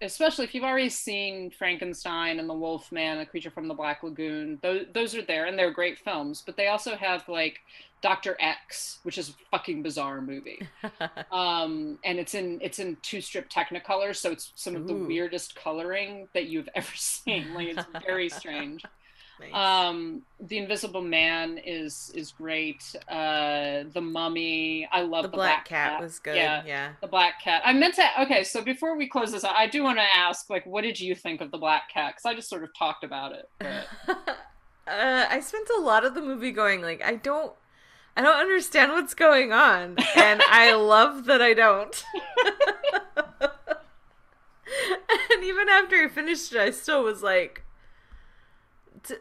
especially if you've already seen Frankenstein and the Wolfman, A Creature from the Black Lagoon, those those are there and they're great films. But they also have like Doctor X, which is a fucking bizarre movie, um, and it's in it's in two strip Technicolor, so it's some of the weirdest coloring that you've ever seen. Like it's very strange. Nice. Um, the Invisible Man is is great. Uh, the Mummy, I love the the, Black Cat was good. Yeah, Yeah. the Black Cat. I meant to. Okay, so before we close this out, I do want to ask, like, what did you think of the Black Cat? Because I just sort of talked about it. But... uh, I spent a lot of the movie going like I don't, I don't understand what's going on, and I love that I don't. and even after I finished it, I still was like, "D-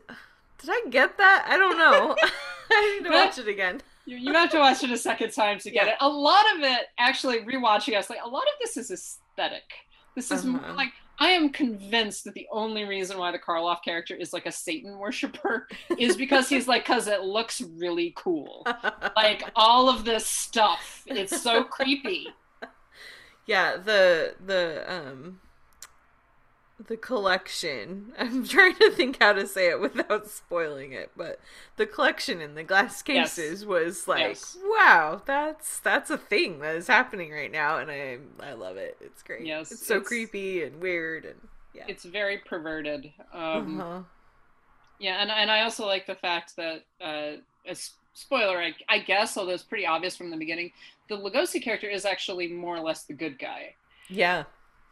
"Did I get that? I don't know. I need to watch it again." You, you have to watch it a second time to get Yeah. it. A lot of it, actually, rewatching us, like a lot of this is aesthetic. This is Uh-huh. like I am convinced that the only reason why the Karloff character is like a Satan worshiper is because he's like, because it looks really cool. Like all of this stuff, it's so creepy. yeah the the um the collection i'm trying to think how to say it without spoiling it but the collection in the glass Yes. cases was like Yes. wow that's that's a thing that is happening right now and i i love it it's great Yes, it's so it's- creepy and weird and yeah It's very perverted. Um, uh-huh. Yeah, and and I also like the fact that uh, a spoiler, I, I guess, although it's pretty obvious from the beginning, the Lugosi character is actually more or less the good guy. yeah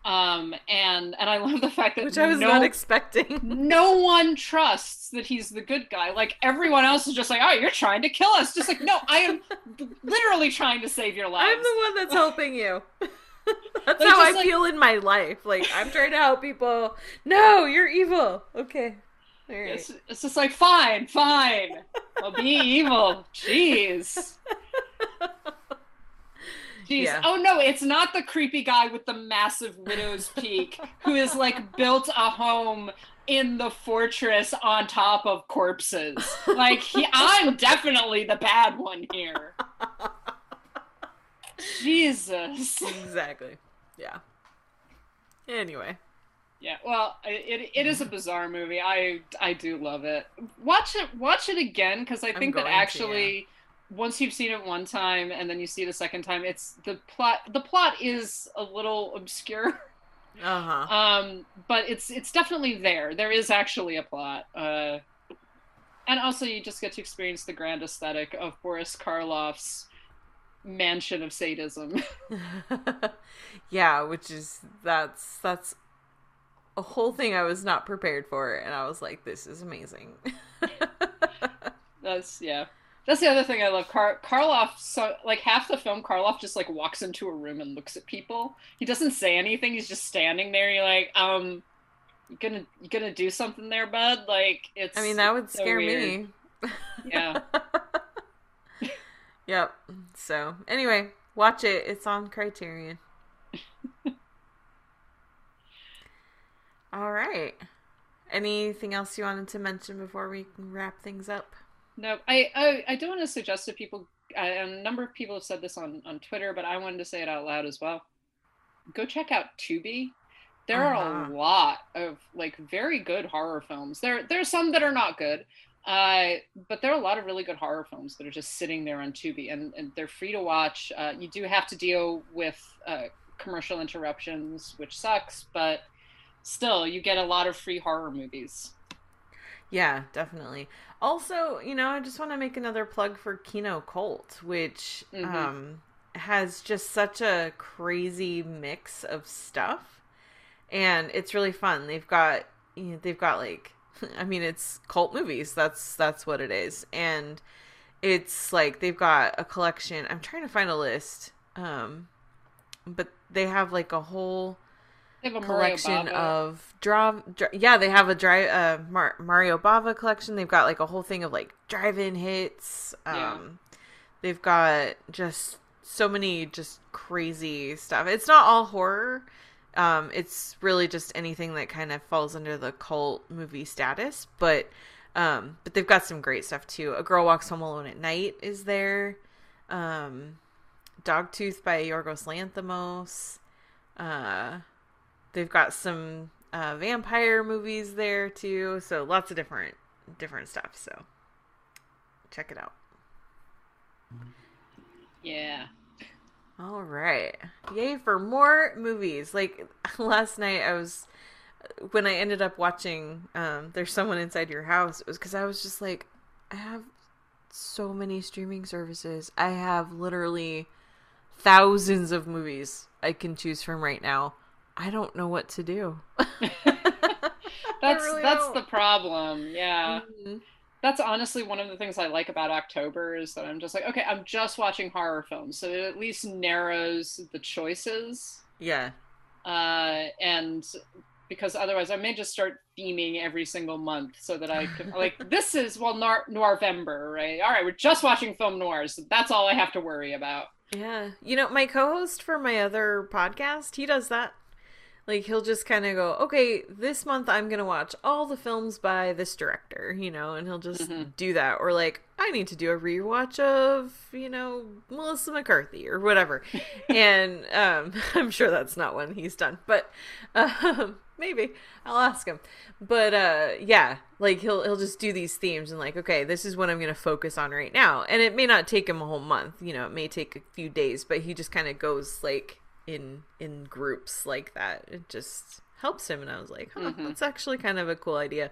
Um, and and I love the fact that which i was no, not expecting no one trusts that he's the good guy. Like everyone else is just like, oh, you're trying to kill us. Just like, no, I am literally trying to save your lives. i'm the one that's helping you that's Like, how i like- feel in my life like i'm trying to help people no you're evil okay right It's, it's just like, fine, fine. I'll be evil. Jeez. Jeez. Yeah. Oh no, it's not the creepy guy with the massive widow's peak who is like built a home in the fortress on top of corpses. Like he, I'm definitely the bad one here. Jesus. exactly. Yeah. Anyway, Yeah, well, it, it is a bizarre movie. I I do love it. Watch it watch it again because I think that going to, actually once you've seen it one time and then you see it a second time, it's the plot the plot is a little obscure. uh huh. Um, but it's it's definitely there. There is actually a plot. Uh and also you just get to experience the grand aesthetic of Boris Karloff's mansion of sadism. yeah, which is that's that's a whole thing I was not prepared for, and I was like, "This is amazing." That's yeah. That's the other thing I love. Kar- Karloff, so like half the film, Karloff just like walks into a room and looks at people. He doesn't say anything. He's just standing there. You're like, um, you gonna you gonna do something there, bud? Like it's. I mean, that would so scare weird. me. Yeah. Yep. So anyway, watch it. It's on Criterion. All right. Anything else you wanted to mention before we wrap things up? No, I, I I do want to suggest to people a number of people have said this on on Twitter, but I wanted to say it out loud as well. Go check out Tubi. There are Uh-huh. a lot of like very good horror films. There there's some that are not good. Uh, but there are a lot of really good horror films that are just sitting there on Tubi, and, and they're free to watch. Uh, you do have to deal with uh, commercial interruptions, which sucks, but still, you get a lot of free horror movies. Yeah, definitely. Also, you know, I just want to make another plug for Kino Cult, which Mhm. um has just such a crazy mix of stuff and it's really fun. They've got you know, they've got like I mean, it's cult movies. That's that's what it is. And it's like they've got a collection. I'm trying to find a list. Um but they have like a whole They have a collection of draw, yeah they have a drive uh Mar- mario bava collection. They've got like a whole thing of like drive-in hits. Um Yeah. they've got just so many just crazy stuff. It's not all horror. Um it's really just anything that kind of falls under the cult movie status but um but they've got some great stuff too. A girl walks home alone at night is there. Um dogtooth by yorgos lanthimos. Uh they've got some uh, vampire movies there too so lots of different different stuff so check it out. Yeah. all right. Yay for more movies. Like last night i was when i ended up watching um there's someone inside your house it was because i was just like i have so many streaming services. I have literally thousands of movies i can choose from right now i don't know what to do That's really that's don't. the problem. Yeah. Mhm. That's honestly one of the things I like about October is that I'm just like, okay, I'm just watching horror films, so it at least narrows the choices. yeah Uh, and because otherwise, I may just start theming every single month so that I can like this is well Noir Noirvember, right? All right, we're just watching film noirs. That's all I have to worry about. Yeah. You know, my co host for my other podcast, he does that. Like, he'll just kind of go, okay, this month I'm going to watch all the films by this director, you know, and he'll just Mhm. do that. Or, like, I need to do a rewatch of, you know, Melissa McCarthy or whatever. and um, I'm sure that's not one he's done, but um, maybe I'll ask him. But uh, yeah, like he'll he'll just do these themes and like, okay, this is what I'm gonna focus on right now. And it may not take him a whole month, you know, it may take a few days, but he just kind of goes like in in groups like that. It just helps him. And I was like, huh, Mhm. that's actually kind of a cool idea.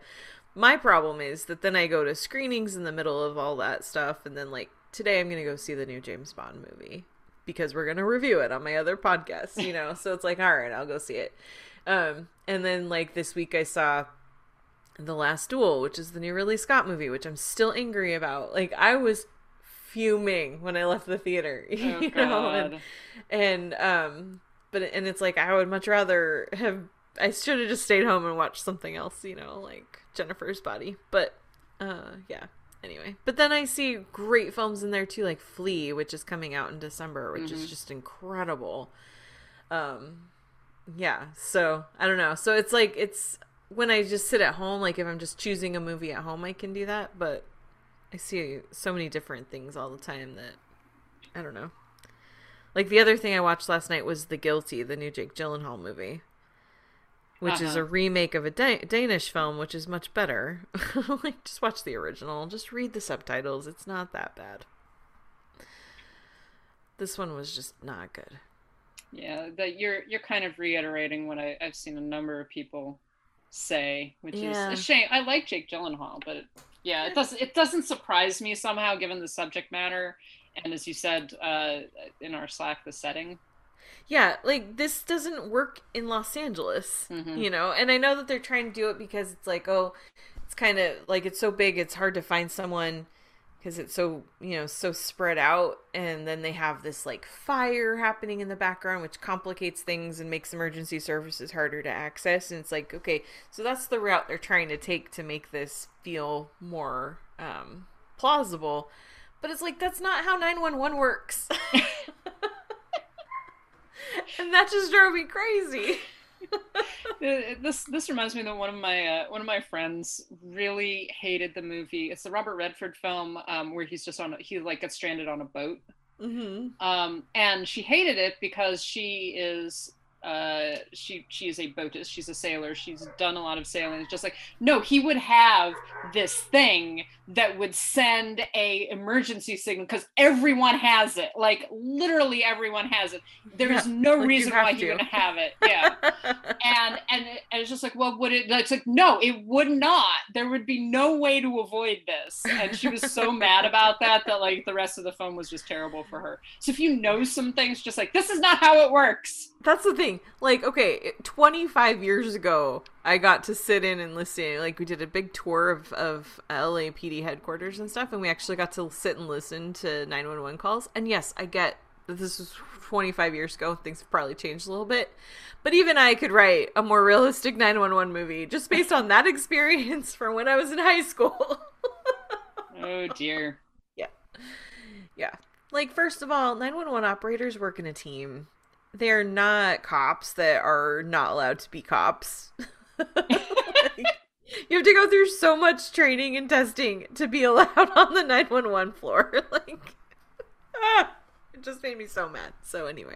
My problem is that then I go to screenings in the middle of all that stuff, and then like today I'm gonna go see the new James Bond movie because we're gonna review it on my other podcast, you know. so it's like, all right, I'll go see it. Um, and then like this week I saw The Last Duel, which is the new Ridley Scott movie, which I'm still angry about. Like I was fuming when I left the theater, Oh you know, and, God. and um, but and it's like I would much rather have. I should have just stayed home and watched something else, you know, like Jennifer's Body. But uh, yeah. Anyway, but then I see great films in there too, like Flee, which is coming out in December, which is just incredible. Um, yeah. So I don't know. So it's like it's when I just sit at home, like if I'm just choosing a movie at home, I can do that. But I see so many different things all the time that I don't know. Like the other thing I watched last night was The Guilty, the new Jake Gyllenhaal movie, which is Uh-huh. a remake of a Da- Danish film, which is much better. like just watch the original, just read the subtitles. It's not that bad. This one was just not good. Yeah, that you're you're kind of reiterating what I, I've seen a number of people say, which Yeah. is a shame. I like Jake Gyllenhaal, but yeah, it doesn't it doesn't surprise me somehow given the subject matter and as you said uh, in our Slack, the setting. Yeah, like this doesn't work in Los Angeles, Mhm. you know. And I know that they're trying to do it because it's like, oh, it's kind of like it's so big, it's hard to find someone because it's so you know so spread out. And then they have this like fire happening in the background, which complicates things and makes emergency services harder to access. And it's like, okay, so that's the route they're trying to take to make this feel more um, plausible. But it's like that's not how nine one one works. and that just drove me crazy. this this reminds me that one of my uh, one of my friends really hated the movie. It's the Robert Redford film um, where he's just on he like gets stranded on a boat, Mm-hmm. um, and she hated it because she is uh, she she is a boatist. She's a sailor. She's done a lot of sailing. It's just like no, he would have this thing that would send a emergency signal because everyone has it. Like literally everyone has it. There's Yeah, no like reason why to. he wouldn't have it. Yeah and and it- and it's just like well would it it's like no it would not there would be no way to avoid this and she was so mad about that that like the rest of the film was just terrible for her so if you know some things just like this is not how it works That's the thing. Like, okay, 25 years ago, I got to sit in and listen. Like, we did a big tour of, of LAPD headquarters and stuff, and we actually got to sit and listen to 911 calls. And yes, I get that this was 25 years ago. Things have probably changed a little bit. But even I could write a more realistic 911 movie just based on that experience from when I was in high school. oh dear Yeah. Yeah. Like, first of all, 911 operators work in a team. They're not cops that are not allowed to be cops. Like, you have to go through so much training and testing to be allowed on the 911 floor. Like, ah, it just made me so mad. So, anyway,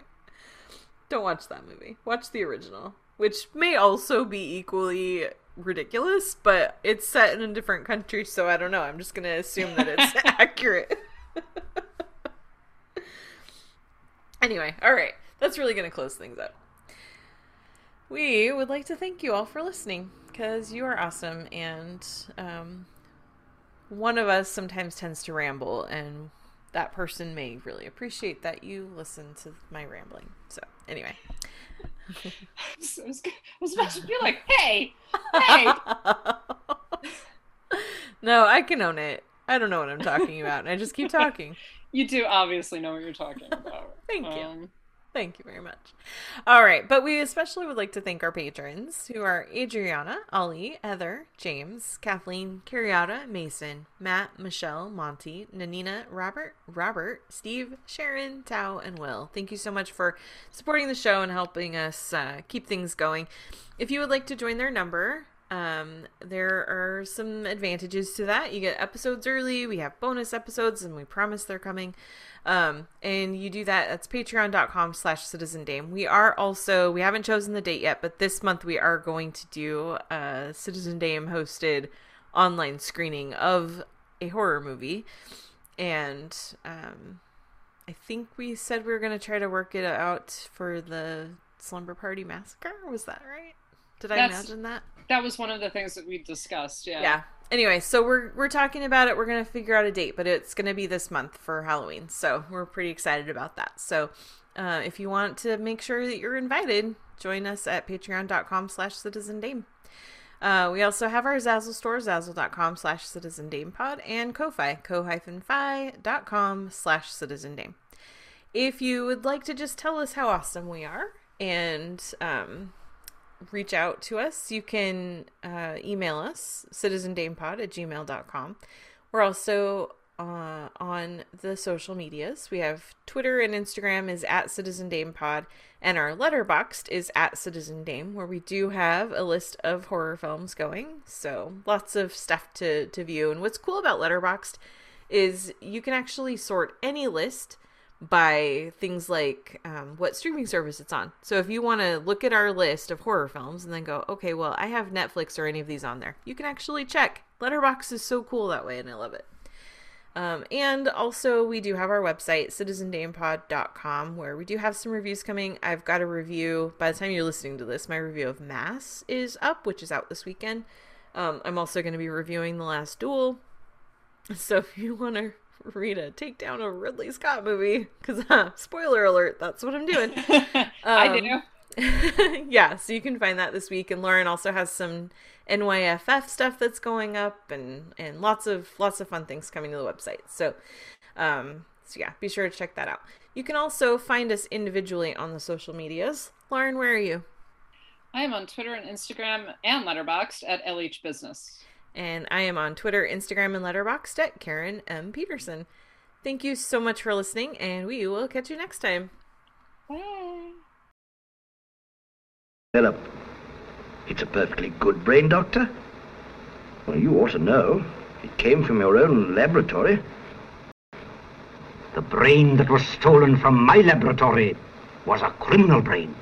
don't watch that movie. Watch the original, which may also be equally ridiculous, but it's set in a different country, so I don't know. I'm just going to assume that it's accurate. Anyway, all right. That's really going to close things up. We would like to thank you all for listening because you are awesome. And um, one of us sometimes tends to ramble, and that person may really appreciate that you listen to my rambling. So, anyway. I was, I was, about to be like hey hey no, I can own it. I don't know what I'm talking about, and I just keep talking. you do obviously know what you're talking about Thank you. Thank you very much. All right, but we especially would like to thank our patrons who are Adriana, Ollie, Heather, James, Kathleen, Carriata, Mason, Matt, Michelle, Monty, Nanina, Robert, Robert, Steve, Sharon, Tao, and Will. Thank you so much for supporting the show and helping us uh, keep things going. If you would like to join their number, um, there are some advantages to that. You get episodes early, we have bonus episodes, and we promise they're coming. Um, and you do that, that's patreon.com slash citizen dame. We are also, we haven't chosen the date yet, but this month we are going to do a Citizen Dame hosted online screening of a horror movie. And, um, I think we said we were going to try to work it out for the Slumber Party Massacre. Was that right? Did I That's- imagine that? That was one of the things that we discussed yeah. Yeah. Anyway so we're we're talking about it. We're gonna figure out a date but it's gonna be this month for halloween. So we're pretty excited about that. So uh, if you want to make sure that you're invited join us at patreon.com slash citizen dame. Uh, we also have our Zazzle store, zazzle.com slash citizen dame pod, and Ko-Fi, ko-fi.com slash citizen dame. If you would like to just tell us how awesome we are and um, reach out to us, you can uh, email us, citizendamepod at gmail.com. We're also uh, on the social medias. We have Twitter and Instagram is at Citizen Dame Pod, and our Letterboxd is at Citizen Dame, where we do have a list of horror films going. So lots of stuff to, to view. And what's cool about Letterboxd is you can actually sort any list by things like um, what streaming service it's on. So if you want to look at our list of horror films and then go, okay, well, I have Netflix or any of these on there, you can actually check. Letterbox is so cool that way, and I love it. Um, and also, we do have our website, citizendamepod.com, where we do have some reviews coming. I've got a review, by the time you're listening to this, my review of Mass is up, which is out this weekend. Um, I'm also going to be reviewing The Last Duel. So if you want to read a takedown of Ridley Scott movie, because uh, spoiler alert, that's what I'm doing. i Um, do yeah, so you can find that this week. And Lauren also has some NYFF stuff that's going up, and and lots of lots of fun things coming to the website. So, um, so yeah, be sure to check that out. You can also find us individually on the social medias. Lauren, where are you? i am on twitter and instagram and letterboxd at lh business And I am on Twitter, Instagram, and Letterboxd at Karen M Peterson. Thank you so much for listening, and we will catch you next time. bye Philip, it's a perfectly good brain, Doctor. Well, you ought to know. It came from your own laboratory. The brain that was stolen from my laboratory was a criminal brain.